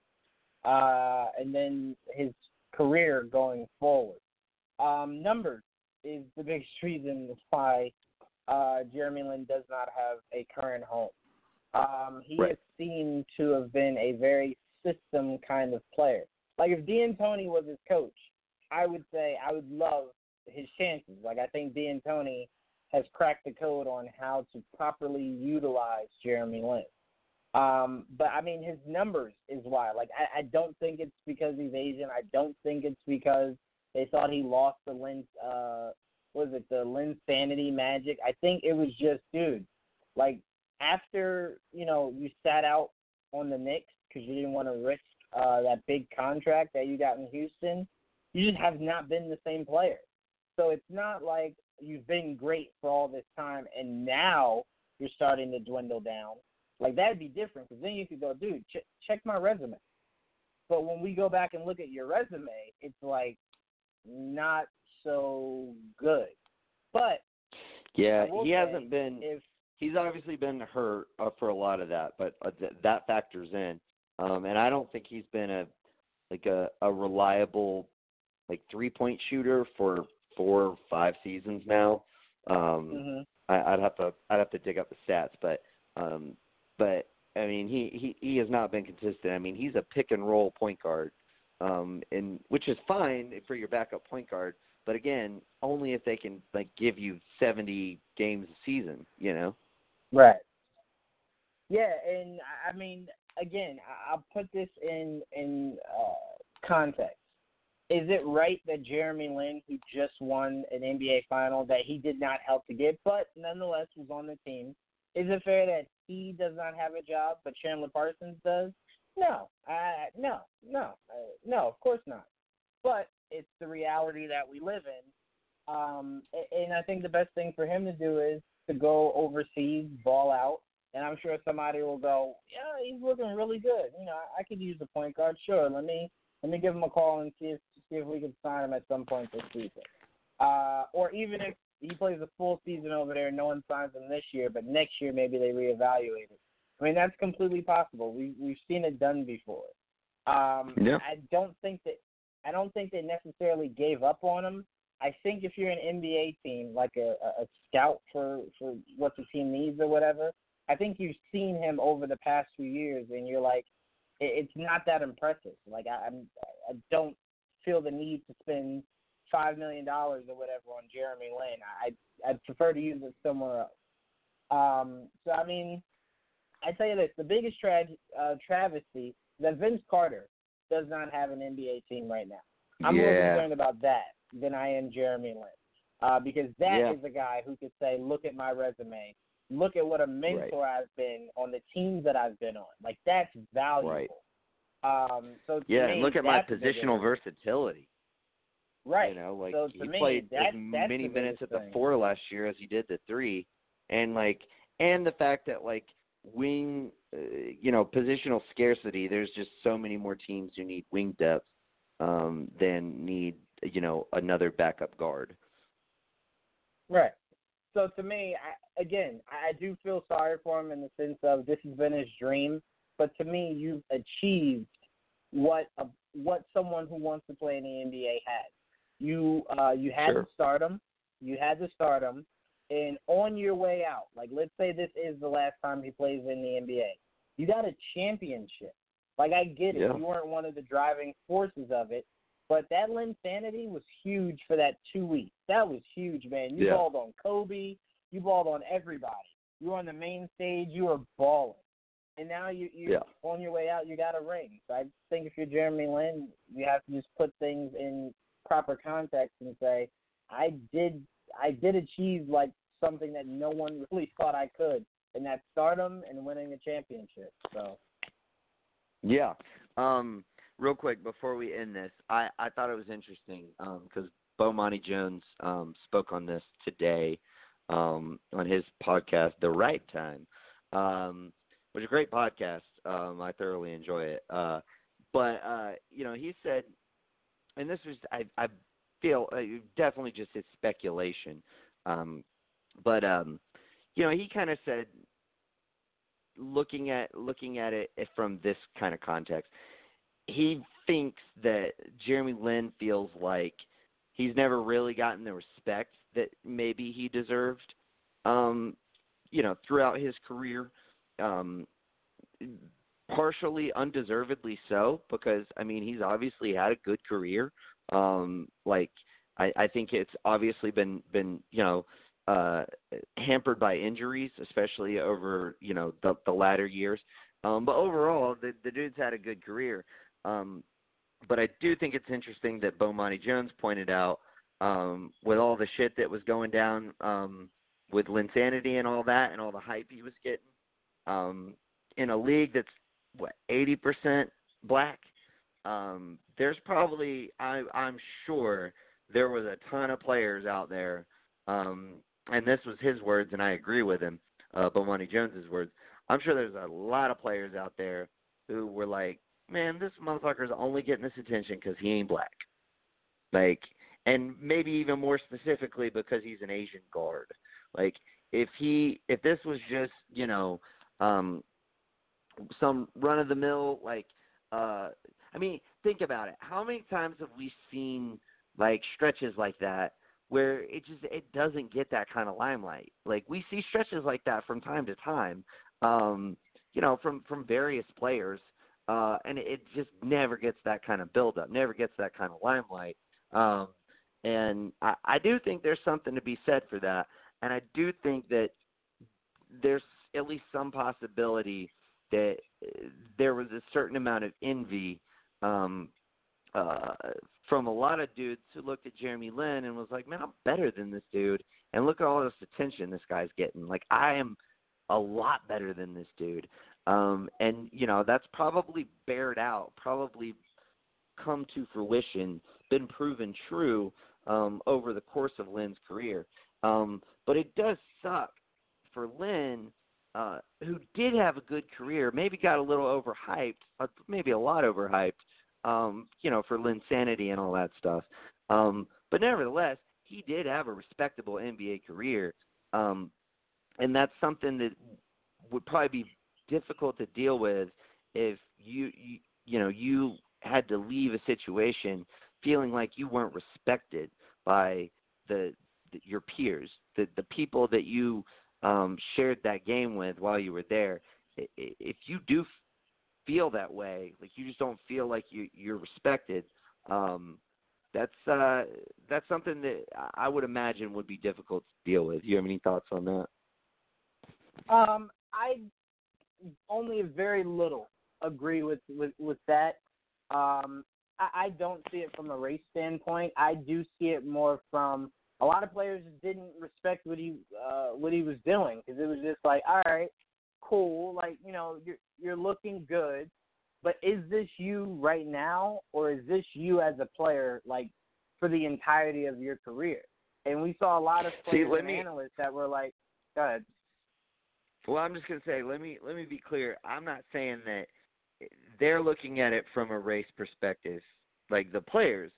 [SPEAKER 2] uh, and then his career going forward. Um, numbers is the biggest reason why uh, Jeremy Lin does not have a current home. Um, he
[SPEAKER 1] right.
[SPEAKER 2] has seemed to have been a very system kind of player. Like if D'Antoni was his coach, I would say I would love his chances. Like I think D'Antoni has cracked the code on how to properly utilize Jeremy Lin. Um, but I mean, his numbers is why. Like, I, I don't think it's because he's Asian. I don't think it's because they thought he lost the Lin. Uh, was it the Lin sanity magic? I think it was just, dude. Like after you know you sat out on the Knicks because you didn't want to risk uh, that big contract that you got in Houston, you just have not been the same player. So it's not like you've been great for all this time and now you're starting to dwindle down. Like that'd be different because then you could go, dude, ch- check my resume. But when we go back and look at your resume, it's like not so good. But
[SPEAKER 1] yeah, he hasn't been.
[SPEAKER 2] If
[SPEAKER 1] he's obviously been hurt uh, for a lot of that, but uh, th- that factors in. Um, and I don't think he's been a like a, a reliable like three point shooter for four or five seasons now. Um,
[SPEAKER 2] mm-hmm.
[SPEAKER 1] I, I'd have to I'd have to dig up the stats, but um, but I mean, he he he has not been consistent. I mean, he's a pick and roll point guard, um, and which is fine for your backup point guard. But again, only if they can like give you seventy games a season, you know.
[SPEAKER 2] Right. Yeah, and I mean, again, I'll put this in in uh, context. Is it right that Jeremy Lin, who just won an NBA final, that he did not help to get, but nonetheless was on the team, Is it fair that he does not have a job, but Chandler Parsons does? No, I no, no, uh, no. Of course not. But it's the reality that we live in. Um, and I think the best thing for him to do is to go overseas, ball out, and I'm sure somebody will go, yeah, he's looking really good. You know, I could use a point guard. Sure, let me let me give him a call and see if see if we can sign him at some point this season. Uh, or even if he plays a full season over there and no one signs him this year, but next year maybe they reevaluate it. I mean, that's completely possible. We we've seen it done before. Um,
[SPEAKER 1] yeah.
[SPEAKER 2] I don't think that I don't think they necessarily gave up on him. I think if you're an NBA team, like a, a scout for for what the team needs or whatever, I think you've seen him over the past few years, and you're like, it's not that impressive. Like I, I'm, I don't feel the need to spend five million dollars or whatever on Jeremy Lin. I I'd prefer to use it somewhere else. Um, so I mean, I tell you this: the biggest tra- uh, travesty that Vince Carter does not have an NBA team right now. I'm
[SPEAKER 1] yeah.
[SPEAKER 2] more concerned about that than I am Jeremy Lin, uh, because that
[SPEAKER 1] yeah.
[SPEAKER 2] is a guy who could say, "Look at my resume. Look at what a mentor
[SPEAKER 1] right.
[SPEAKER 2] I've been on the teams that I've been on. Like that's valuable."
[SPEAKER 1] Right.
[SPEAKER 2] Um, so
[SPEAKER 1] yeah,
[SPEAKER 2] me,
[SPEAKER 1] and look at my positional versatility.
[SPEAKER 2] Right.
[SPEAKER 1] You know, like
[SPEAKER 2] so
[SPEAKER 1] he
[SPEAKER 2] me,
[SPEAKER 1] played
[SPEAKER 2] that,
[SPEAKER 1] as many minutes at the
[SPEAKER 2] thing.
[SPEAKER 1] four last year as he did the three, and like, and the fact that like wing, uh, you know, positional scarcity. There's just so many more teams who need wing depth um, than need you know another backup guard.
[SPEAKER 2] Right. So to me, I, again, I do feel sorry for him in the sense of this has been his dream. But to me, you've achieved what a, what someone who wants to play in the NBA has. You uh, you had
[SPEAKER 1] Sure.
[SPEAKER 2] to start him. You had to start him, and on your way out, like let's say this is the last time he plays in the NBA, you got a championship. Like I get it,
[SPEAKER 1] Yeah.
[SPEAKER 2] you weren't one of the driving forces of it, but that Linsanity was huge for that two weeks. That was huge, man. You
[SPEAKER 1] Yeah.
[SPEAKER 2] balled on Kobe. You balled on everybody. You were on the main stage. You were balling. And now you you
[SPEAKER 1] Yeah.
[SPEAKER 2] on your way out. You got a ring. So I think if you're Jeremy Lin, you have to just put things in proper context and say, I did I did achieve like something that no one really thought I could, and that's stardom and winning a championship. So
[SPEAKER 1] Yeah. Um, real quick before we end this, I, I thought it was interesting because Bomani Jones um, spoke on this today um, on his podcast, The Right Time, um, which is a great podcast. Um, I thoroughly enjoy it. Uh, but uh, you know, he said, and this was I, I feel uh, definitely just his speculation, um, but um, you know, he kind of said looking at looking at it from this kind of context, he thinks that Jeremy Lin feels like he's never really gotten the respect that maybe he deserved, um, you know, throughout his career. Um, partially undeservedly so because I mean he's obviously had a good career. Um, like I, I think it's obviously been been you know uh, hampered by injuries, especially over you know the, the latter years. Um, but overall, the, the dude's had a good career. Um, but I do think it's interesting that Bomani Jones pointed out um, with all the shit that was going down um, with Linsanity and all that, and all the hype he was getting um, in a league that's what eighty percent black. Um, there's probably I, I'm sure there was a ton of players out there um, and this was his words, and I agree with him, uh, Bomani Jones's words. I'm sure there's a lot of players out there who were like, "Man, this motherfucker's only getting this attention because he ain't black." Like, and maybe even more specifically because he's an Asian guard. Like, if he, if this was just, you know, um, some run of the mill, like, uh, I mean, think about it. How many times have we seen like stretches like that? where it just it doesn't get that kind of limelight. Like we see stretches like that from time to time, um, you know, from from various players, uh, and it just never gets that kind of build up, never gets that kind of limelight. Um, and I, I do think there's something to be said for that, and I do think that there's at least some possibility that uh, there was a certain amount of envy um, uh, from a lot of dudes who looked at Jeremy Lin and was like, "Man, I'm better than this dude." And look at all this attention this guy's getting. Like I am a lot better than this dude. Um, and you know that's probably bared out, probably come to fruition, been proven true um, over the course of Lin's career. Um, but it does suck for Lin, uh, who did have a good career, maybe got a little overhyped, uh, maybe a lot overhyped, um, you know, for Lin's Linsanity and all that stuff. Um, but nevertheless, he did have a respectable NBA career, um, and that's something that would probably be difficult to deal with if you, you you know you had to leave a situation feeling like you weren't respected by the, the your peers, the the people that you um, shared that game with while you were there. If you do feel that way, like you just don't feel like you you're respected, um, that's uh, that's something that I would imagine would be difficult to deal with. Do You have any thoughts on that?
[SPEAKER 2] Um, I only very little agree with with with that. Um, I, I don't see it from a race standpoint. I do see it more from a lot of players didn't respect what he uh, what he was doing because it was just like, all right, cool, like you know you're you're looking good, but is this you right now, or is this you as a player, like for the entirety of your career? And we saw a lot of players
[SPEAKER 1] See,
[SPEAKER 2] and
[SPEAKER 1] me,
[SPEAKER 2] analysts that were like, go ahead.
[SPEAKER 1] Well, I'm just gonna say, let me let me be clear. I'm not saying that they're looking at it from a race perspective, like the players.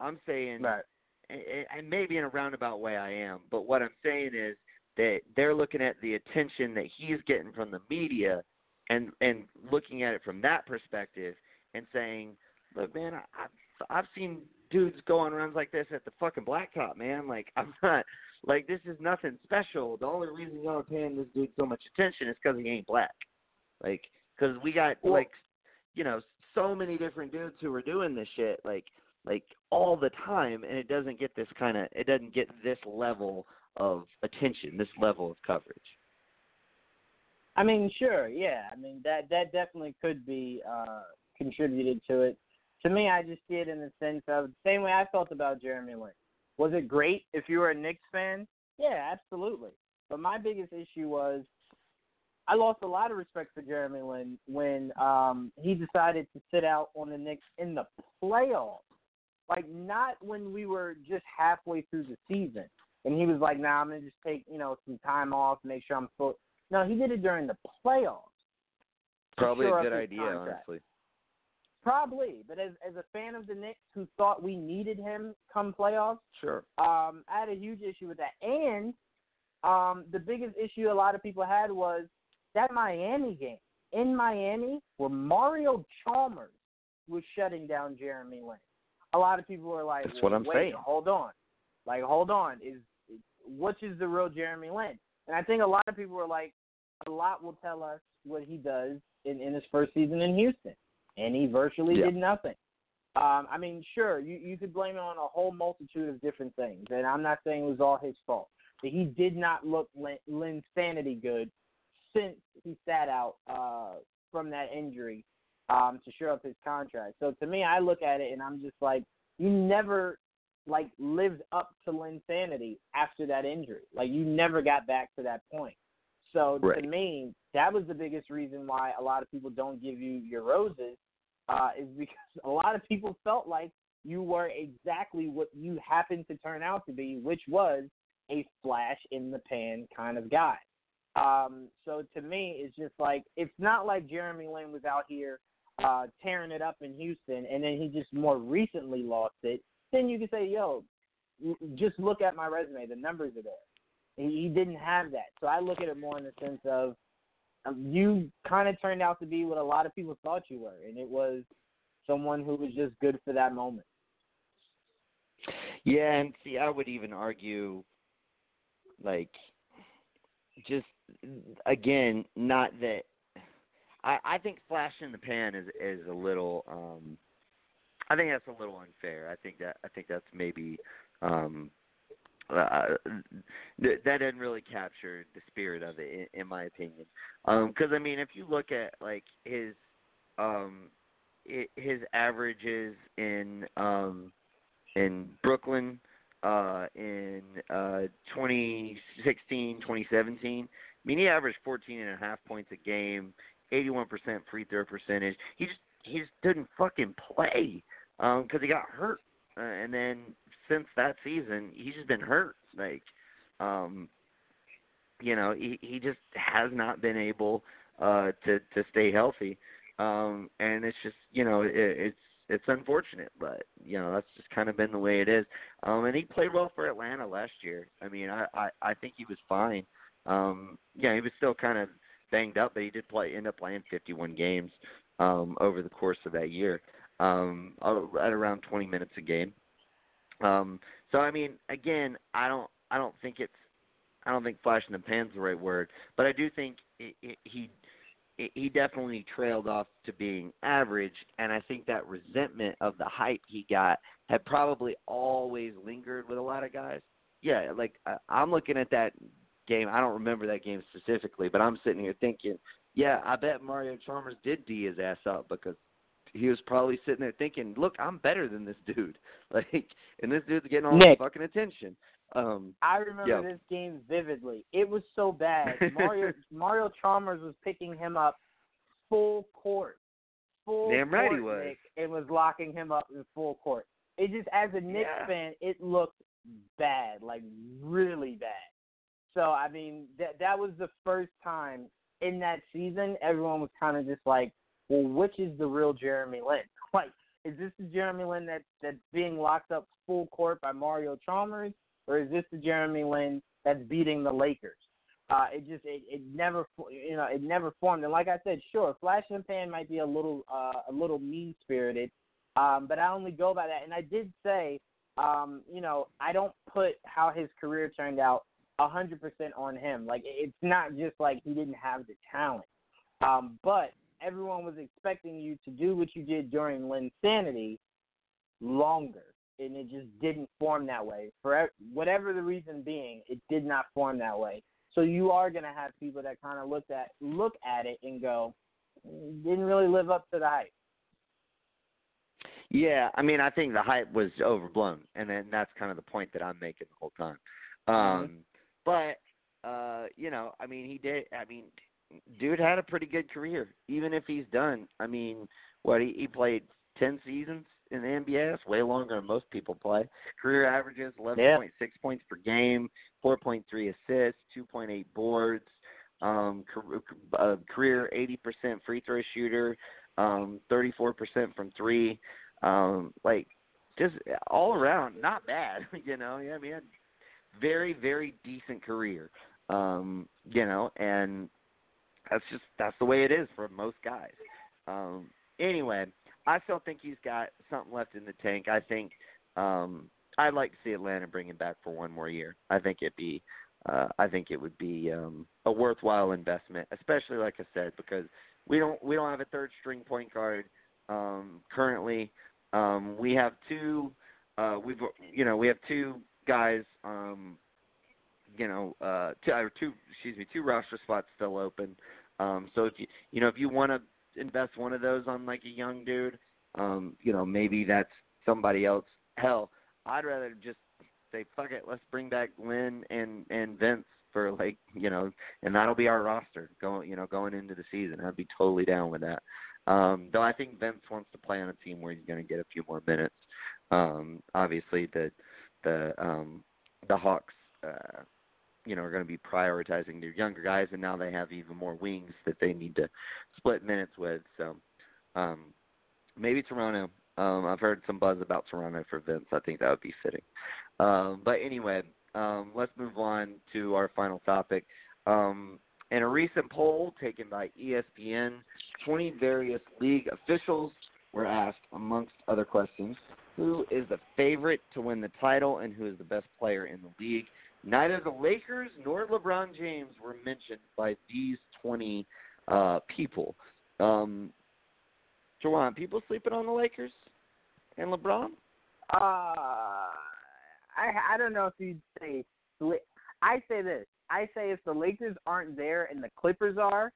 [SPEAKER 1] I'm saying,
[SPEAKER 2] right.
[SPEAKER 1] and maybe in a roundabout way I am, but what I'm saying is that they're looking at the attention that he's getting from the media and and looking at it from that perspective and saying, look, man, I, I've I've seen dudes go on runs like this at the fucking blacktop, man. Like I'm not like this is nothing special. The only reason y'all are paying this dude so much attention is because he ain't black. Like because we got
[SPEAKER 2] well,
[SPEAKER 1] like you know so many different dudes who are doing this shit like like all the time, and it doesn't get this kind of it doesn't get this level of attention, this level of coverage.
[SPEAKER 2] I mean, sure, yeah. I mean that that definitely could be uh contributed to it. To me, I just see it in the sense of the same way I felt about Jeremy Lin. Was it great if you were a Knicks fan? Yeah, absolutely. But my biggest issue was I lost a lot of respect for Jeremy Lin when um he decided to sit out on the Knicks in the playoffs. Like not when we were just halfway through the season. And he was like, "Nah, I'm gonna just take you know some time off, make sure I'm full." No, he did it during the playoffs.
[SPEAKER 1] Probably
[SPEAKER 2] sure
[SPEAKER 1] a good idea,
[SPEAKER 2] contract.
[SPEAKER 1] honestly.
[SPEAKER 2] Probably, but as as a fan of the Knicks who thought we needed him come playoffs,
[SPEAKER 1] Sure.
[SPEAKER 2] um, I had a huge issue with that. And um, the biggest issue a lot of people had was that Miami game in Miami where Mario Chalmers was shutting down Jeremy Lin. A lot of people were like,
[SPEAKER 1] That's what I'm
[SPEAKER 2] Wait,
[SPEAKER 1] saying.
[SPEAKER 2] Hold on, like hold on, is which is the real Jeremy Lin? And I think a lot of people were like, a lot will tell us what he does in in his first season in Houston, and he virtually
[SPEAKER 1] Yeah.
[SPEAKER 2] did nothing. Um, I mean, sure, you you could blame it on a whole multitude of different things, and I'm not saying it was all his fault. But he did not look Lin, Lin's sanity good since he sat out uh, from that injury um, to shore up his contract. So to me, I look at it and I'm just like, you never like lived up to Linsanity after that injury. Like you never got back to that point. So
[SPEAKER 1] Right.
[SPEAKER 2] to me, that was the biggest reason why a lot of people don't give you your roses, uh, is because a lot of people felt like you were exactly what you happened to turn out to be, which was a flash in the pan kind of guy. Um, so to me, it's just like it's not like Jeremy Lin was out here uh, tearing it up in Houston, and then he just more recently lost it. Then you can say, "Yo, just look at my resume. The numbers are there." He, didn't have that, so I look at it more in the sense of um, you kind of turned out to be what a lot of people thought you were, and it was someone who was just good for that moment.
[SPEAKER 1] Yeah, and see, I would even argue, like, just again, not that. I I think flash in the pan is is a little. um I think that's a little unfair. I think that I think that's maybe. um uh, th- that didn't really capture the spirit of it, in, in my opinion. Because I mean, if you look at like his um i his averages in um in Brooklyn uh, in uh, 2016, 2017. I mean, he averaged 14 and a half points a game, 81% free throw percentage. He just he just didn't fucking play because um, he got hurt, uh, and then since that season, he's just been hurt. Like, um, you know, he he just has not been able uh, to to stay healthy, um, and it's just you know it, it's it's unfortunate, but you know that's just kind of been the way it is. Um, and he played well for Atlanta last year. I mean, I I, I think he was fine. Um, yeah, he was still kind of banged up, but he did play end up playing 51 games um, over the course of that year, um, at around 20 minutes a game. Um, so I mean, again, I don't I don't think it's I don't think flash in the pan's the right word, but I do think it, it, he he definitely trailed off to being average, and I think that resentment of the hype he got had probably always lingered with a lot of guys. Yeah, like I, I'm looking at that game. I don't remember that game specifically, but I'm sitting here thinking, yeah, I bet Mario Chalmers did d his ass up because he was probably sitting there thinking, look, I'm better than this dude. Like, and this dude's getting all
[SPEAKER 2] Nick,
[SPEAKER 1] the fucking attention. Um,
[SPEAKER 2] I remember
[SPEAKER 1] yeah.
[SPEAKER 2] this game vividly. It was so bad. Mario Mario Chalmers was picking him up full court, full
[SPEAKER 1] Damn
[SPEAKER 2] court,
[SPEAKER 1] right he was.
[SPEAKER 2] Nick, and was locking him up in full court. It just, as a Knicks
[SPEAKER 1] Yeah.
[SPEAKER 2] fan, it looked bad, like really bad. So I mean, that that was the first time in that season everyone was kind of just like, well, which is the real Jeremy Lin? Like, is this the Jeremy Lin that that's being locked up full court by Mario Chalmers, or is this the Jeremy Lin that's beating the Lakers? Uh, it just it, it never you know it never formed. And like I said, sure, Flash and Pan might be a little uh, a little mean spirited, um, but I only go by that. And I did say, um, you know, I don't put how his career turned out a hundred percent on him. Like it's not just like he didn't have the talent, um, but everyone was expecting you to do what you did during Linsanity longer, and it just didn't form that way. For whatever the reason being, it did not form that way. So you are going to have people that kind of look at look at it and go, "Mm, didn't really live up to the hype.
[SPEAKER 1] Yeah, I mean, I think the hype was overblown, and then that's kind of the point that I'm making the whole time. Um, But uh, you know, I mean, he did. I mean, dude had a pretty good career, even if he's done. I mean, what he, he played ten seasons in the NBA. That's way longer than most people play. Career averages eleven point six points per game, four point three assists, two point eight boards. Um, car- uh, career eighty percent free throw shooter, um, thirty four percent from three. Um, like just all around, not bad. You know, yeah, I mean, very very decent career. Um, you know, and that's just that's the way it is for most guys. Um, anyway, I still think he's got something left in the tank. I think um, I'd like to see Atlanta bring him back for one more year. I think it'd be uh, I think it would be um, a worthwhile investment, especially like I said, because we don't we don't have a third string point guard um, currently. Um, we have two. Uh, we've you know we have two guys. Um, you know, uh, two, or two excuse me, two roster spots still open. Um, so if you you know if you want to invest one of those on like a young dude, um, you know maybe that's somebody else. Hell, I'd rather just say fuck it, let's bring back Lin and and Vince for like you know, and that'll be our roster going you know going into the season. I'd be totally down with that. Um, though I think Vince wants to play on a team where he's going to get a few more minutes. Um, obviously, the the um, the Hawks, uh, you know, are going to be prioritizing their younger guys, and now they have even more wings that they need to split minutes with. So um, maybe Toronto. Um, I've heard some buzz about Toronto for Vince. I think that would be fitting. Um, but anyway, um, let's move on to our final topic. Um, in a recent poll taken by ESPN, 20 various league officials were asked, amongst other questions, who is the favorite to win the title and who is the best player in the league. Neither the Lakers nor LeBron James were mentioned by these 20 uh, people. Um, Jawan, people sleeping on the Lakers and LeBron?
[SPEAKER 2] Uh, I I don't know if you'd say I say this. I say if the Lakers aren't there and the Clippers are,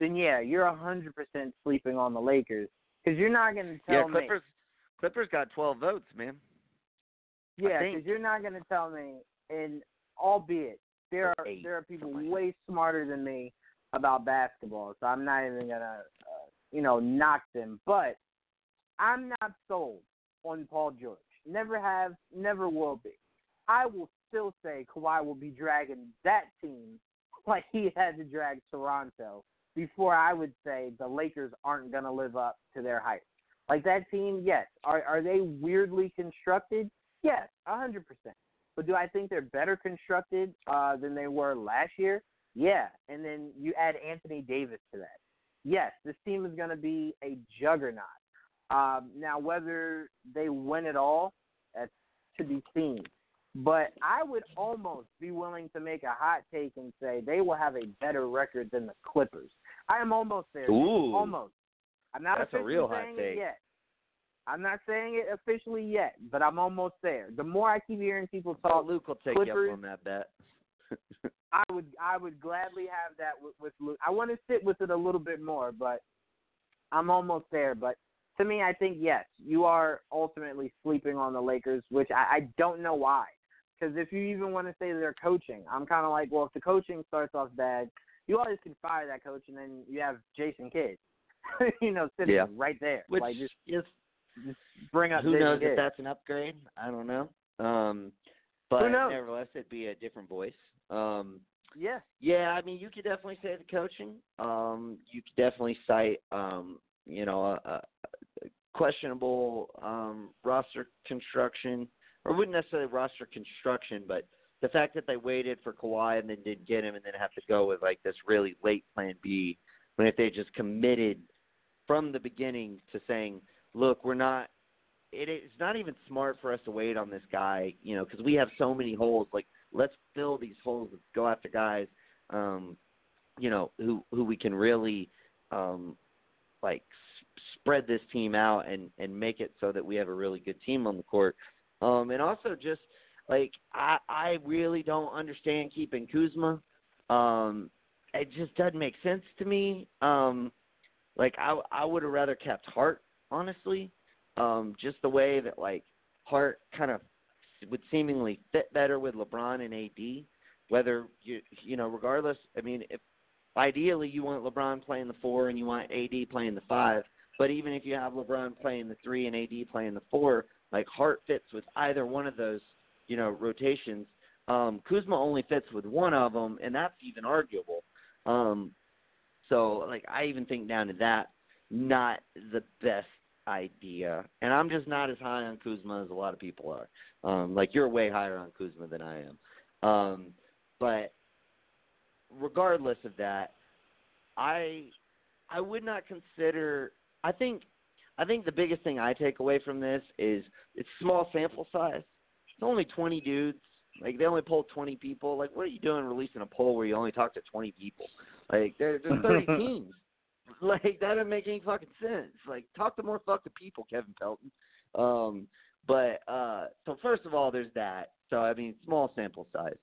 [SPEAKER 2] then yeah, you're a hundred percent sleeping on the Lakers because you're not going to tell
[SPEAKER 1] yeah,
[SPEAKER 2] me.
[SPEAKER 1] Clippers. Clippers got 12 votes, man.
[SPEAKER 2] Yeah, because you're not going to tell me, and albeit there are there are people way smarter than me about basketball, so I'm not even gonna uh, you know knock them. But I'm not sold on Paul George. Never have, never will be. I will still say Kawhi will be dragging that team like he had to drag Toronto before I would say the Lakers aren't going to live up to their hype. Like that team, yes. Are are they weirdly constructed? Yes, a hundred percent. But do I think they're better constructed uh, than they were last year? Yeah. And then you add Anthony Davis to that. Yes, this team is going to be a juggernaut. Um, now, whether they win it all, that's to be seen. But I would almost be willing to make a hot take and say they will have a better record than the Clippers. I am almost there.
[SPEAKER 1] Ooh.
[SPEAKER 2] Almost. I'm not
[SPEAKER 1] That's a real hot take.
[SPEAKER 2] yet. I'm not saying it officially yet, but I'm almost there. The more I keep hearing people talk,
[SPEAKER 1] Luke will take you
[SPEAKER 2] Clippers-
[SPEAKER 1] up on that bet.
[SPEAKER 2] I would I would gladly have that with, with Luke. I want to sit with it a little bit more, but I'm almost there. But to me, I think yes, you are ultimately sleeping on the Lakers, which I, I don't know why. Because if you even want to say they're coaching, I'm kind of like, well, if the coaching starts off bad, you always can fire that coach, and then you have Jason Kidd, you know, sitting
[SPEAKER 1] Yeah.
[SPEAKER 2] right there.
[SPEAKER 1] Which
[SPEAKER 2] like just,
[SPEAKER 1] is
[SPEAKER 2] just bring up
[SPEAKER 1] who knows if that's an upgrade? I don't know. Um, but nevertheless, it'd be a different voice. Um,
[SPEAKER 2] yeah,
[SPEAKER 1] yeah, I mean, you could definitely say the coaching. Um, you could definitely cite, um, you know, a, a a questionable um, roster construction, or wouldn't necessarily roster construction, but the fact that they waited for Kawhi and then didn't get him, and then have to go with like this really late Plan B, when if they just committed from the beginning to saying, look, we're not. It, it's not even smart for us to wait on this guy, you know, because we have so many holes. Like, let's fill these holes. Let's go after guys, um, you know, who who we can really, um, like, s- spread this team out and and make it so that we have a really good team on the court. Um, and also just like I I really don't understand keeping Kuzma. Um, it just doesn't make sense to me. Um, like I I would have rather kept Hart honestly. Um, just the way that like Hart kind of would seemingly fit better with LeBron and AD. Whether you you know regardless, I mean if ideally you want LeBron playing the four and you want AD playing the five. But even if you have LeBron playing the three and AD playing the four, like Hart fits with either one of those, you know, rotations. Um, Kuzma only fits with one of them, and that's even arguable. Um, so, like, I even think down to that, not the best idea. And I'm just not as high on Kuzma as a lot of people are. Um, like, you're way higher on Kuzma than I am. Um, but regardless of that, I I would not consider. I think I think the biggest thing I take away from this is it's small sample size. It's only 20 dudes. Like they only polled 20 people. Like what are you doing releasing a poll where you only talk to 20 people? Like there, there's 30 teams. Like that doesn't make any fucking sense. Like talk to more fucking people, Kevin Pelton. Um, but uh, so first of all, there's that. So I mean, small sample size.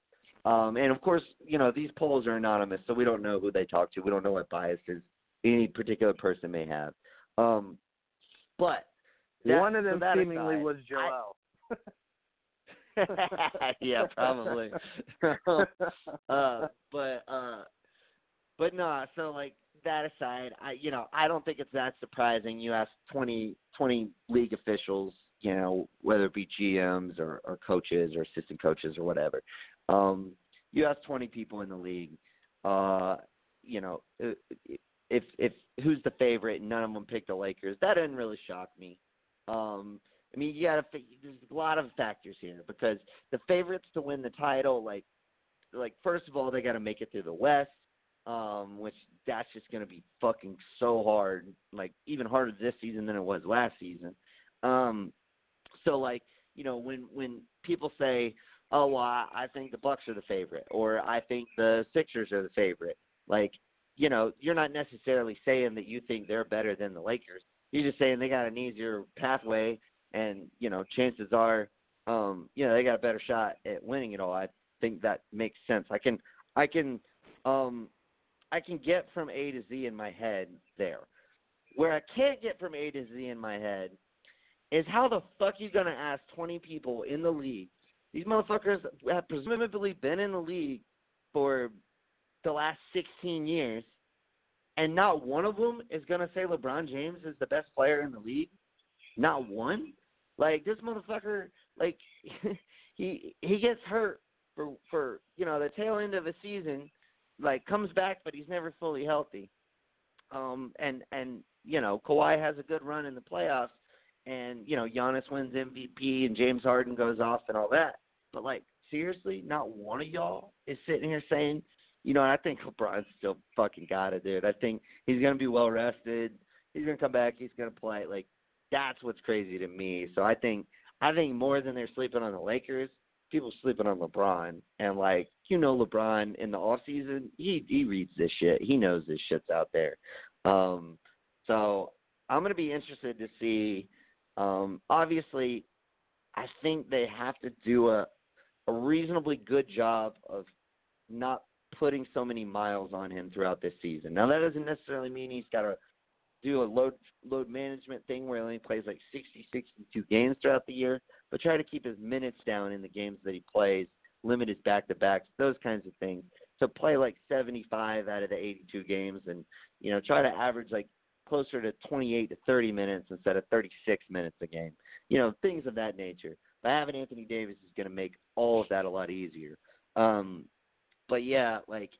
[SPEAKER 1] Um, and of course, you know these polls are anonymous, so we don't know who they talk to. We don't know what biases any particular person may have. Um, but that,
[SPEAKER 2] one of them
[SPEAKER 1] that
[SPEAKER 2] seemingly
[SPEAKER 1] aside,
[SPEAKER 2] was Joel.
[SPEAKER 1] yeah, probably. uh, but uh, but no. So like that aside, I you know I don't think it's that surprising. You ask 20, 20 league officials, you know whether it be GMs or, or coaches or assistant coaches or whatever. Um, you ask twenty people in the league, uh, you know if if who's the favorite and none of them picked the Lakers, that didn't really shock me. Um, I mean, you got to. There's a lot of factors here because the favorites to win the title, like, like first of all, they got to make it through the West, um, which that's just going to be fucking so hard, like even harder this season than it was last season. Um, so like, you know, when when people say, "Oh, well, I, I think the Bucks are the favorite," or "I think the Sixers are the favorite," like, you know, you're not necessarily saying that you think they're better than the Lakers. You're just saying they got an easier pathway and you know chances are um you know they got a better shot at winning it all i think that makes sense i can i can um i can get from a to z in my head there where i can't get from a to z in my head is how the fuck you gonna ask 20 people in the league? These motherfuckers have presumably been in the league for the last 16 years, and not one of them is gonna say LeBron James is the best player in the league. Not one. Like this motherfucker, like he he gets hurt for for you know the tail end of a season, like comes back, but he's never fully healthy. Um, and and you know Kawhi has a good run in the playoffs, and you know Giannis wins MVP and James Harden goes off and all that. But like seriously, not one of y'all is sitting here saying, you know, I think LeBron's still fucking got it, dude. I think he's gonna be well rested. He's gonna come back. He's gonna play. Like that's what's crazy to me. So I think I think more than they're sleeping on the Lakers, people sleeping on LeBron. And like you know, LeBron in the off season, he he reads this shit. He knows this shit's out there. Um, so I'm gonna be interested to see. Um, obviously, I think they have to do a a reasonably good job of not putting so many miles on him throughout this season. Now that doesn't necessarily mean he's got to do a load load management thing where he only plays like 60, 62 games throughout the year, but try to keep his minutes down in the games that he plays, limit his back to backs, those kinds of things. So play like 75 out of the 82 games, and you know try to average like closer to 28 to 30 minutes instead of 36 minutes a game. You know things of that nature. But having Anthony Davis is going to make all of that a lot easier. Um, but yeah, like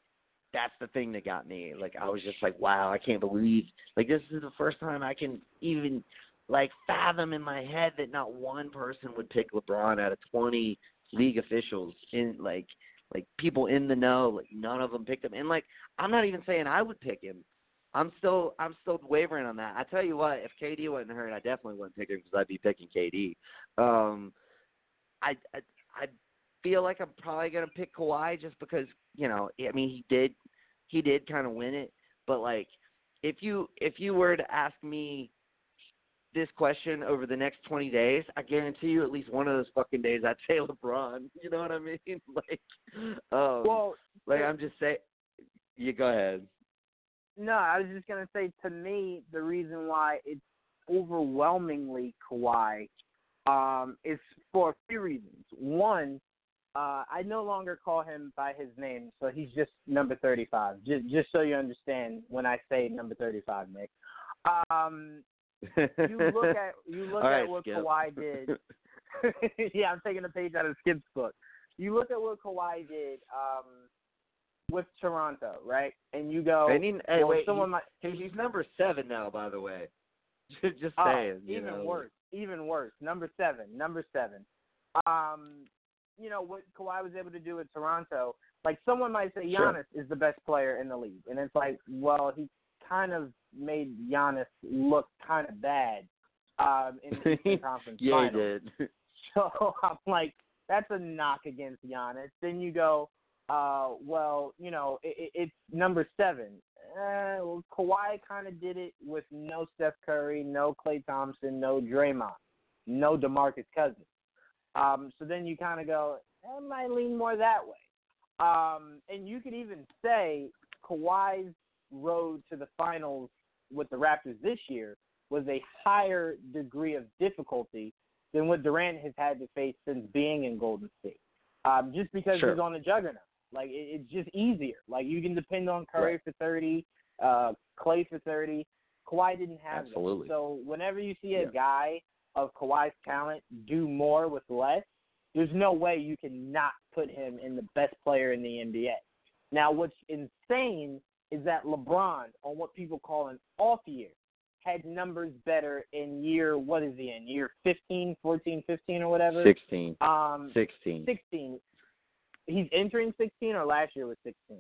[SPEAKER 1] that's the thing that got me. Like I was just like, wow, I can't believe like this is the first time I can even like fathom in my head that not one person would pick LeBron out of 20 league officials in like like people in the know, like none of them picked him. And like I'm not even saying I would pick him. I'm still I'm still wavering on that. I tell you what, if KD wasn't hurt, I definitely wouldn't pick him because I'd be picking KD. Um, I, I I feel like I'm probably gonna pick Kawhi just because you know I mean he did he did kind of win it, but like if you if you were to ask me this question over the next 20 days, I guarantee you at least one of those fucking days I'd say LeBron. You know what I mean? like, um,
[SPEAKER 2] well,
[SPEAKER 1] like I'm just saying. You go ahead.
[SPEAKER 2] No, I was just gonna say to me the reason why it's overwhelmingly Kawhi um, is for a few reasons. One, uh, I no longer call him by his name, so he's just number 35. Just, just so you understand when I say number 35, Nick. Um, you look at you look
[SPEAKER 1] right,
[SPEAKER 2] at what
[SPEAKER 1] Skip.
[SPEAKER 2] Kawhi did. yeah, I'm taking a page out of Skip's book. You look at what Kawhi did um, with Toronto, right? And you go,
[SPEAKER 1] And he, hey,
[SPEAKER 2] well,
[SPEAKER 1] wait,
[SPEAKER 2] someone
[SPEAKER 1] he-
[SPEAKER 2] might.
[SPEAKER 1] he's number seven now, by the way. Just just
[SPEAKER 2] Oh,
[SPEAKER 1] saying. you
[SPEAKER 2] even
[SPEAKER 1] know.
[SPEAKER 2] worse. Even worse. Number seven. Number seven. Um, you know what Kawhi was able to do with Toronto. Like someone might say,
[SPEAKER 1] Sure.
[SPEAKER 2] Giannis is the best player in the league, and it's like, well, he kind of made Giannis look kind of bad um, in the Eastern Conference
[SPEAKER 1] yeah, he did.
[SPEAKER 2] So I'm like, that's a knock against Giannis. Then you go, uh, well, you know, it, it, it's number seven. Uh, well, Kawhi kind of did it with no Steph Curry, no Klay Thompson, no Draymond, no DeMarcus Cousins. Um, so then you kind of go, I might lean more that way. Um, and you could even say Kawhi's road to the finals with the Raptors this year was a higher degree of difficulty than what Durant has had to face since being in Golden State. Um, just because
[SPEAKER 1] Sure.
[SPEAKER 2] he's on the juggernaut. Like it, it's just easier. Like you can depend on Curry
[SPEAKER 1] Right.
[SPEAKER 2] for thirty, uh, Klay for thirty. Kawhi didn't have
[SPEAKER 1] Absolutely.
[SPEAKER 2] that. So whenever you see a
[SPEAKER 1] Yeah.
[SPEAKER 2] guy of Kawhi's talent do more with less, there's no way you can not put him in the best player in the NBA. Now, what's insane is that LeBron, on what people call an off year, had numbers better in year, what is he in, year 15, 14, 15 or whatever?
[SPEAKER 1] Sixteen.
[SPEAKER 2] Um,
[SPEAKER 1] Sixteen.
[SPEAKER 2] 16. He's entering 16 or last year was 16?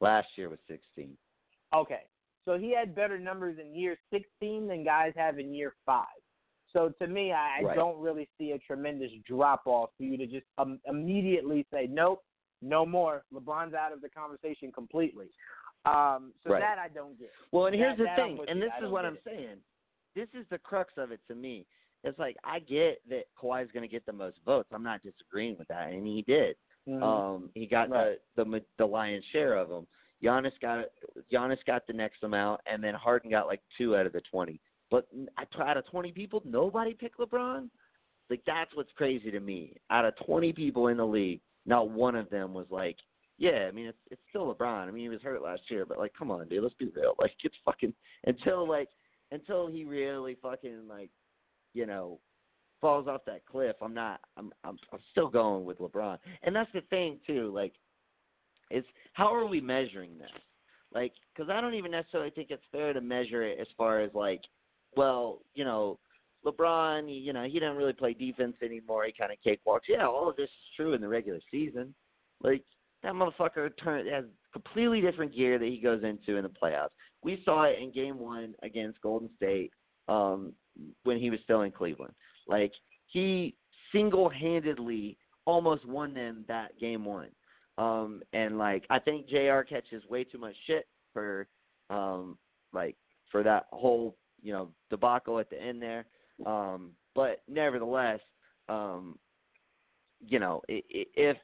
[SPEAKER 1] Last year was sixteen.
[SPEAKER 2] Okay. So he had better numbers in year 16 than guys have in year five. So to me, I, I
[SPEAKER 1] Right.
[SPEAKER 2] don't really see a tremendous drop off for you to just um, immediately say, nope, no more. LeBron's out of the conversation completely. Um, so
[SPEAKER 1] Right.
[SPEAKER 2] that I don't get.
[SPEAKER 1] Well, and
[SPEAKER 2] That-
[SPEAKER 1] here's the thing, and this is what I'm
[SPEAKER 2] it.
[SPEAKER 1] saying. This is the crux of it to me. It's like I get that Kawhi's going to get the most votes. I'm not disagreeing with that, and he did.
[SPEAKER 2] Mhm.
[SPEAKER 1] Um, he got
[SPEAKER 2] Right.
[SPEAKER 1] the, the the lion's share of them. Giannis got Giannis got the next amount, and then Harden got like two out of the twenty. But out of 20 people, nobody picked LeBron. Like that's what's crazy to me. Out of 20 people in the league, not one of them was like, yeah, I mean it's it's still LeBron. I mean he was hurt last year, but like come on, dude, let's be real. Like it's fucking until like until he really fucking like, you know, falls off that cliff. I'm not. I'm I'm I'm still going with LeBron. And that's the thing too. Like, is how are we measuring this? Like, because I don't even necessarily think it's fair to measure it as far as like, well, you know, LeBron, you know, he doesn't really play defense anymore. He kind of cakewalks. Yeah, all of this is true in the regular season. Like that motherfucker turn has completely different gear that he goes into in the playoffs. We saw it in Game One against Golden State um, when he was still in Cleveland. Like he single-handedly almost won them that Game One. Um, and like I think JR catches way too much shit for um, like for that whole you know debacle at the end there. Um, but nevertheless, um, you know, if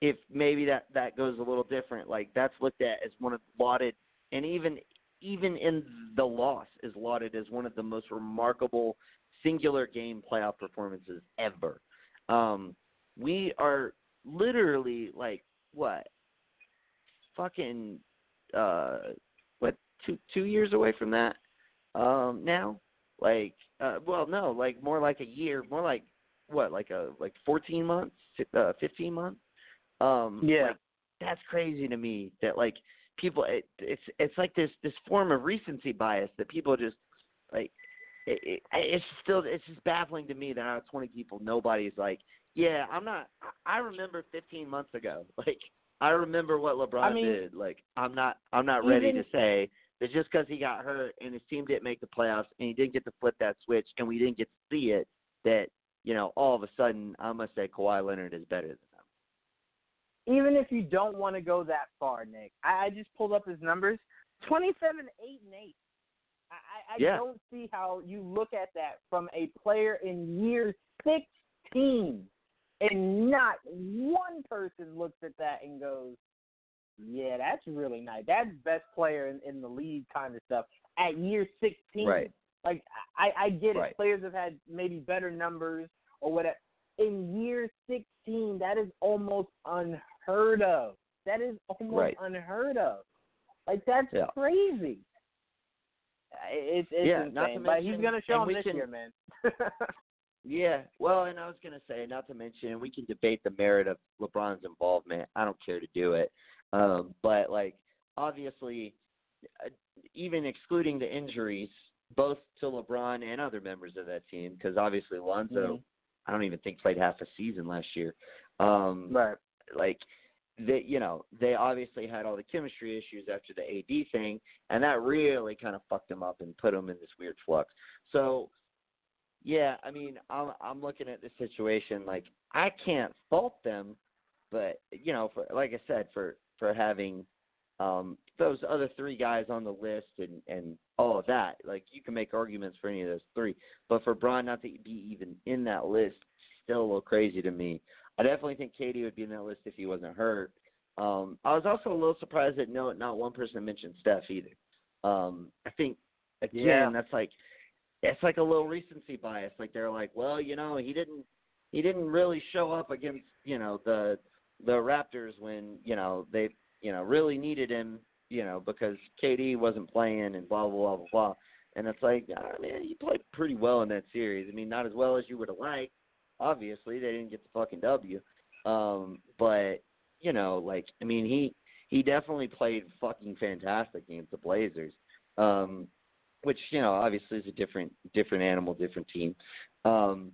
[SPEAKER 1] if maybe that that goes a little different, like that's looked at as one of lauded, and even even in the loss is lauded as one of the most remarkable singular game playoff performances ever. Um, we are literally like what fucking uh what two two years away from that um now? Like uh well no like more like a year more like what like a like 14 months uh 15 months? Um
[SPEAKER 2] yeah.
[SPEAKER 1] like, that's crazy to me that like people it, it's it's like this this form of recency bias that people just like it, it, it's still it's just baffling to me that out of 20 people nobody's like yeah i'm not i remember 15 months ago like i remember what lebron
[SPEAKER 2] I mean,
[SPEAKER 1] did like i'm not i'm not ready to say that just because he got hurt and his team didn't make the playoffs and he didn't get to flip that switch and we didn't get to see it that you know all of a sudden i'm going to say Kawhi Leonard is better than them
[SPEAKER 2] even if you don't want to go that far nick i, I just pulled up his numbers. 27 8 and 8 I, I
[SPEAKER 1] yeah.
[SPEAKER 2] don't see how you look at that from a player in year 16 and not one person looks at that and goes, yeah, that's really nice. That's best player in, in the league kind of stuff at year 16.
[SPEAKER 1] Right.
[SPEAKER 2] Like, I, I get
[SPEAKER 1] right.
[SPEAKER 2] it. Players have had maybe better numbers or whatever. In year 16, that is almost unheard of. That is almost
[SPEAKER 1] right.
[SPEAKER 2] unheard of. Like, that's
[SPEAKER 1] yeah.
[SPEAKER 2] crazy. It's, it's
[SPEAKER 1] yeah,
[SPEAKER 2] insane,
[SPEAKER 1] not to
[SPEAKER 2] but he's gonna show
[SPEAKER 1] him
[SPEAKER 2] this
[SPEAKER 1] can,
[SPEAKER 2] year, man.
[SPEAKER 1] yeah, well, and I was gonna say, not to mention, we can debate the merit of LeBron's involvement. I don't care to do it, um, but like obviously, uh, even excluding the injuries, both to LeBron and other members of that team, because obviously Lonzo,
[SPEAKER 2] mm-hmm.
[SPEAKER 1] I don't even think played half a season last year. Um,
[SPEAKER 2] right.
[SPEAKER 1] Like they you know they obviously had all the chemistry issues after the AD thing, and that really kind of fucked them up and put them in this weird flux. So, yeah, I mean, I'm I'm looking at this situation like I can't fault them, but you know, for like I said, for for having um those other three guys on the list and and all of that, like you can make arguments for any of those three, but for Bron not to be even in that list, still a little crazy to me. I definitely think KD would be in that list if he wasn't hurt. Um, I was also a little surprised that no, not one person mentioned Steph either. Um, I think again
[SPEAKER 2] yeah.
[SPEAKER 1] that's like it's like a little recency bias. Like they're like, well, you know, he didn't he didn't really show up against you know the the Raptors when you know they you know really needed him you know because KD wasn't playing and blah blah blah blah blah. And it's like, I mean, he played pretty well in that series. I mean, not as well as you would have liked, obviously they didn't get the fucking W. Um, but you know, like I mean, he he definitely played fucking fantastic against the Blazers. Um, which you know obviously is a different different animal, different team. Um,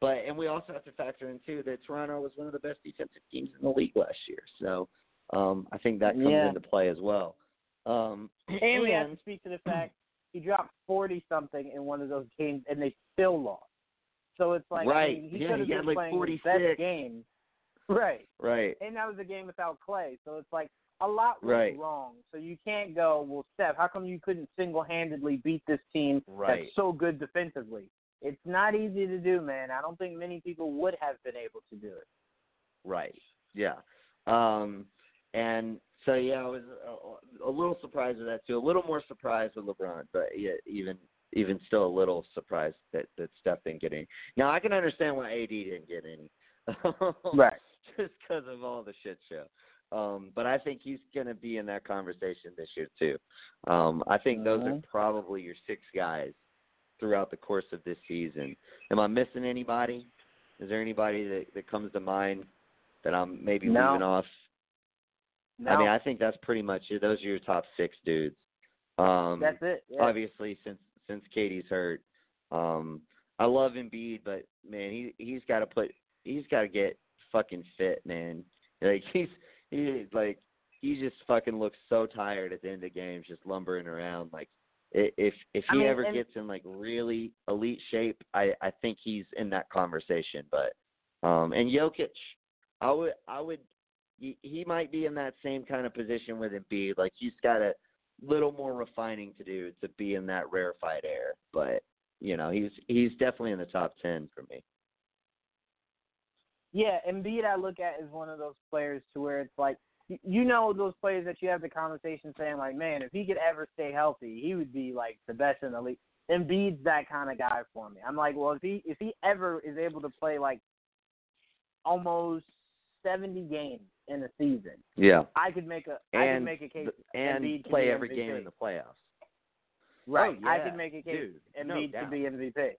[SPEAKER 1] but and we also have to factor in too that Toronto was one of the best defensive teams in the league last year. So um, I think that comes
[SPEAKER 2] yeah.
[SPEAKER 1] into play as well. Um,
[SPEAKER 2] and, we have to speak to the fact he dropped forty something in one of those games and they still lost. So it's like
[SPEAKER 1] right.
[SPEAKER 2] I mean, he
[SPEAKER 1] yeah,
[SPEAKER 2] could have been
[SPEAKER 1] like
[SPEAKER 2] playing
[SPEAKER 1] 46.
[SPEAKER 2] his best game. Right.
[SPEAKER 1] Right.
[SPEAKER 2] And that was a game without Klay. So it's like a lot went
[SPEAKER 1] right.
[SPEAKER 2] wrong. So you can't go, well, Steph, how come you couldn't single handedly beat this team
[SPEAKER 1] right.
[SPEAKER 2] that's so good defensively? It's not easy to do, man. I don't think many people would have been able to do it.
[SPEAKER 1] Right. Yeah. Um and so yeah, I was a, a little surprised with that too. A little more surprised with LeBron, but yeah, even even still a little surprised that that Steph didn't get any. Now I can understand why AD didn't get any,
[SPEAKER 2] right?
[SPEAKER 1] Just because of all the shit show. Um, but I think he's going to be in that conversation this year too. Um, I think those are
[SPEAKER 2] Mhm.
[SPEAKER 1] probably your six guys throughout the course of this season. Am I missing anybody? Is there anybody that that comes to mind that I'm maybe
[SPEAKER 2] No.
[SPEAKER 1] leaving off?
[SPEAKER 2] No,
[SPEAKER 1] I mean, I think that's pretty much it. Those are your top six dudes. Um,
[SPEAKER 2] that's it. Yeah.
[SPEAKER 1] obviously since since KD's hurt. Um I love Embiid, but man, he he's got to put he's got to get fucking fit, man. Like he's he like he just fucking looks so tired at the end of games, just lumbering around. Like i- if if
[SPEAKER 2] I
[SPEAKER 1] he
[SPEAKER 2] mean,
[SPEAKER 1] ever
[SPEAKER 2] and-
[SPEAKER 1] gets in like really elite shape, I I think he's in that conversation. But um and Jokic, I would I would he, might be in that same kind of position with Embiid. Like he's got a little more refining to do to be in that rarefied air. But you know, he's he's definitely in the top ten for me.
[SPEAKER 2] Yeah, Embiid I look at as one of those players to where it's like you know those players that you have the conversation saying like, man, if he could ever stay healthy, he would be like the best in the league. Embiid's that kind of guy for me. I'm like, well, if he if he ever is able to play like almost 70 games in a season,
[SPEAKER 1] Yeah,
[SPEAKER 2] I could make a I could
[SPEAKER 1] and
[SPEAKER 2] make a case
[SPEAKER 1] and
[SPEAKER 2] Embiid
[SPEAKER 1] play every
[SPEAKER 2] MVP.
[SPEAKER 1] game in the playoffs.
[SPEAKER 2] right.
[SPEAKER 1] Oh,
[SPEAKER 2] I could make a case
[SPEAKER 1] dude, no
[SPEAKER 2] Embiid
[SPEAKER 1] doubt.
[SPEAKER 2] could be MVP.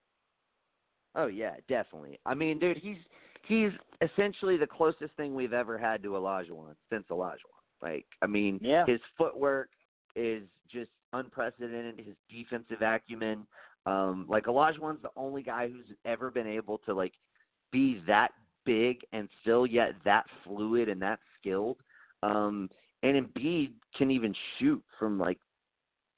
[SPEAKER 1] Oh yeah, definitely. I mean, dude, he's he's essentially the closest thing we've ever had to Olajuwon since Olajuwon. Like, I mean,
[SPEAKER 2] Yeah.
[SPEAKER 1] his footwork is just unprecedented. His defensive acumen, um, like Olajuwon's the only guy who's ever been able to like be that big and still yet that fluid and that skilled. Um, and Embiid can even shoot from like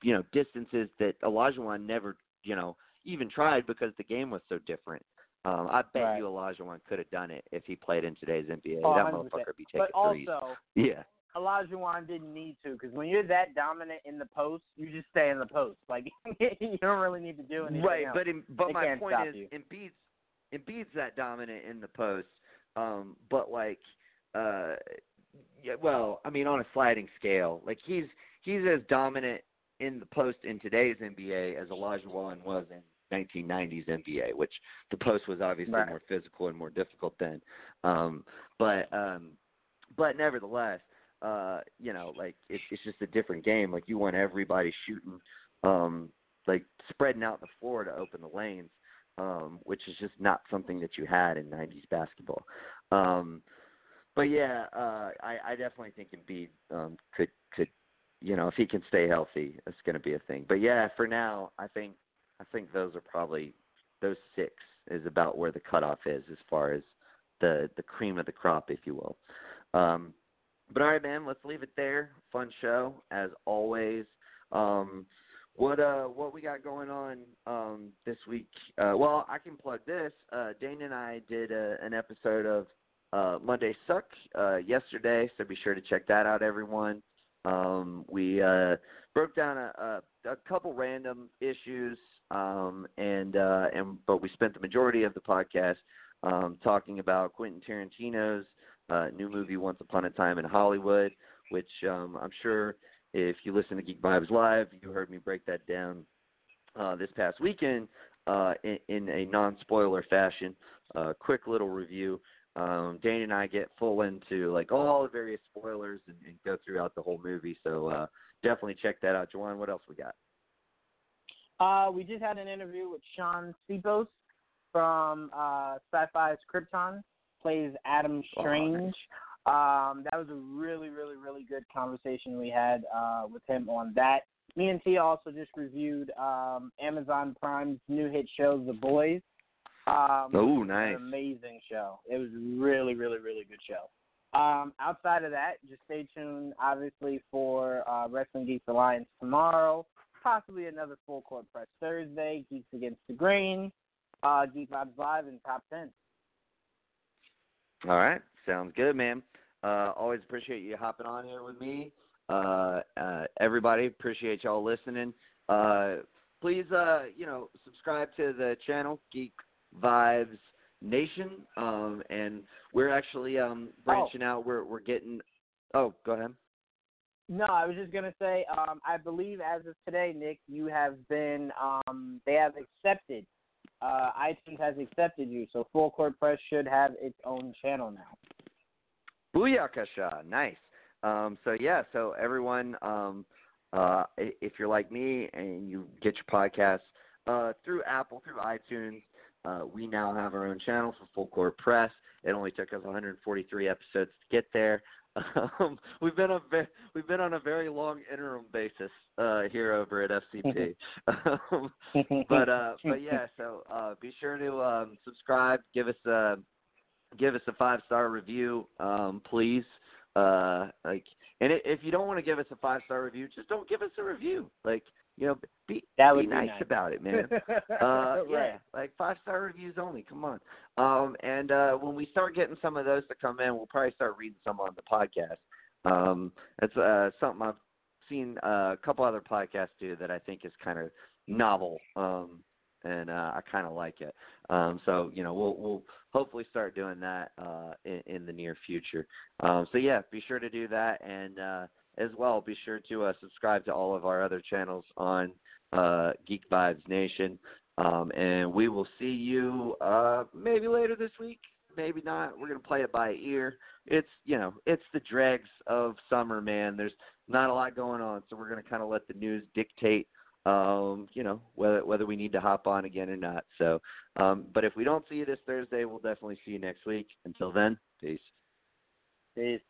[SPEAKER 1] you know distances that Olajuwon never you know even tried because the game was so different. Um, I bet
[SPEAKER 2] Right.
[SPEAKER 1] you one could have done it if he played in today's NBA.
[SPEAKER 2] Oh,
[SPEAKER 1] that
[SPEAKER 2] 100%.
[SPEAKER 1] motherfucker would be taking
[SPEAKER 2] But
[SPEAKER 1] threes.
[SPEAKER 2] also,
[SPEAKER 1] Yeah,
[SPEAKER 2] Olajuwon didn't need to because when you're that dominant in the post, you just stay in the post. Like you don't really need to do anything
[SPEAKER 1] right.
[SPEAKER 2] else.
[SPEAKER 1] But in, but
[SPEAKER 2] They
[SPEAKER 1] my point is,
[SPEAKER 2] you.
[SPEAKER 1] Embiid's Embiid's that dominant in the post. Um, but like, uh, yeah, well, I mean, on a sliding scale, like he's he's as dominant in the post in today's NBA as Olajuwon was in 1990s NBA, which the post was obviously
[SPEAKER 2] Right.
[SPEAKER 1] more physical and more difficult then. Um, but um, but nevertheless, uh, you know, like it's it's just a different game. Like you want everybody shooting, um, like spreading out the floor to open the lanes, um, which is just not something that you had in '90s basketball. Um, but yeah, uh, I, I definitely think Embiid um, could could, you know, if he can stay healthy, it's going to be a thing. But yeah, for now, I think I think those are probably those six is about where the cutoff is as far as the the cream of the crop, if you will. Um, but all right, man, let's leave it there. Fun show as always. Um, what uh what we got going on um this week? Uh, well, I can plug this. Uh, Dana and I did a, an episode of uh, Monday Suck uh, yesterday, so be sure to check that out, everyone. Um, we uh, broke down a, a, a couple random issues, um, and uh, and but we spent the majority of the podcast um, talking about Quentin Tarantino's uh, new movie Once Upon a Time in Hollywood, which um, I'm sure if you listen to Geek Vibes Live, you heard me break that down uh, this past weekend uh, in, in a non-spoiler fashion. Uh, quick little review. Um, Dane and I get full into like all the various spoilers and, and go throughout the whole movie. So uh, definitely check that out. Joanne, what else we got?
[SPEAKER 2] Uh, we just had an interview with Shaun Sipos from uh, Syfy's Krypton, plays Adam Strange. Um, that was a really, really, really good conversation we had uh, with him on that. Me and Tia also just reviewed um, Amazon Prime's new hit show, The Boys. Um,
[SPEAKER 1] Oh, nice.
[SPEAKER 2] amazing show. It was really, really, really good show. Um, outside of that, just stay tuned, obviously, for uh, Wrestling Geeks Alliance tomorrow. Possibly another full court press Thursday. Geeks Against the Grain. Uh, Geek Vibes Live and Top 10.
[SPEAKER 1] All right, sounds good, man. Uh, always appreciate you hopping on here with me. Uh, uh, everybody, appreciate y'all listening. Uh, please, uh, you know, subscribe to the channel Geek Vibes Nation, um, and we're actually um, branching out. We're we're getting. Oh, go ahead.
[SPEAKER 2] No, I was just gonna say, um, I believe as of today, Nick, you have been, um, they have accepted, uh, iTunes has accepted you, so Full Court Press should have its own channel now.
[SPEAKER 1] Booyakasha, nice. Um, so yeah, so everyone, um, uh, if you're like me and you get your podcasts uh, through Apple, through iTunes, uh, we now have our own channel for Full Court Press. It only took us 143 episodes to get there. Um, we've been a ve- we've been on a very long interim basis uh, here over at FCP. um, but uh, but yeah, so uh, be sure to um, subscribe, give us a give us a five star review, um, please. Uh, like, and if you don't want to give us a five star review, just don't give us a review. Like, you know, be
[SPEAKER 2] that would
[SPEAKER 1] be nice,
[SPEAKER 2] nice,
[SPEAKER 1] about it, man. uh,
[SPEAKER 2] right.
[SPEAKER 1] yeah, like five star reviews only. Come on. Um, and uh, when we start getting some of those to come in, we'll probably start reading some on the podcast. Um, it's uh, something I've seen uh, a couple other podcasts do that I think is kind of novel. Um, and uh, I kind of like it. Um, so you know, we'll we'll hopefully start doing that uh, in, in the near future. Um, so yeah, be sure to do that, and uh, as well, be sure to uh, subscribe to all of our other channels on uh, Geek Vibes Nation. Um, and we will see you uh, maybe later this week, maybe not. We're gonna play it by ear. It's you know, it's the dregs of summer, man. There's not a lot going on, so we're gonna kind of let the news dictate um, you know, whether whether we need to hop on again or not. So, um, but if we don't see you this Thursday, we'll definitely see you next week. Until then, peace.
[SPEAKER 2] Peace.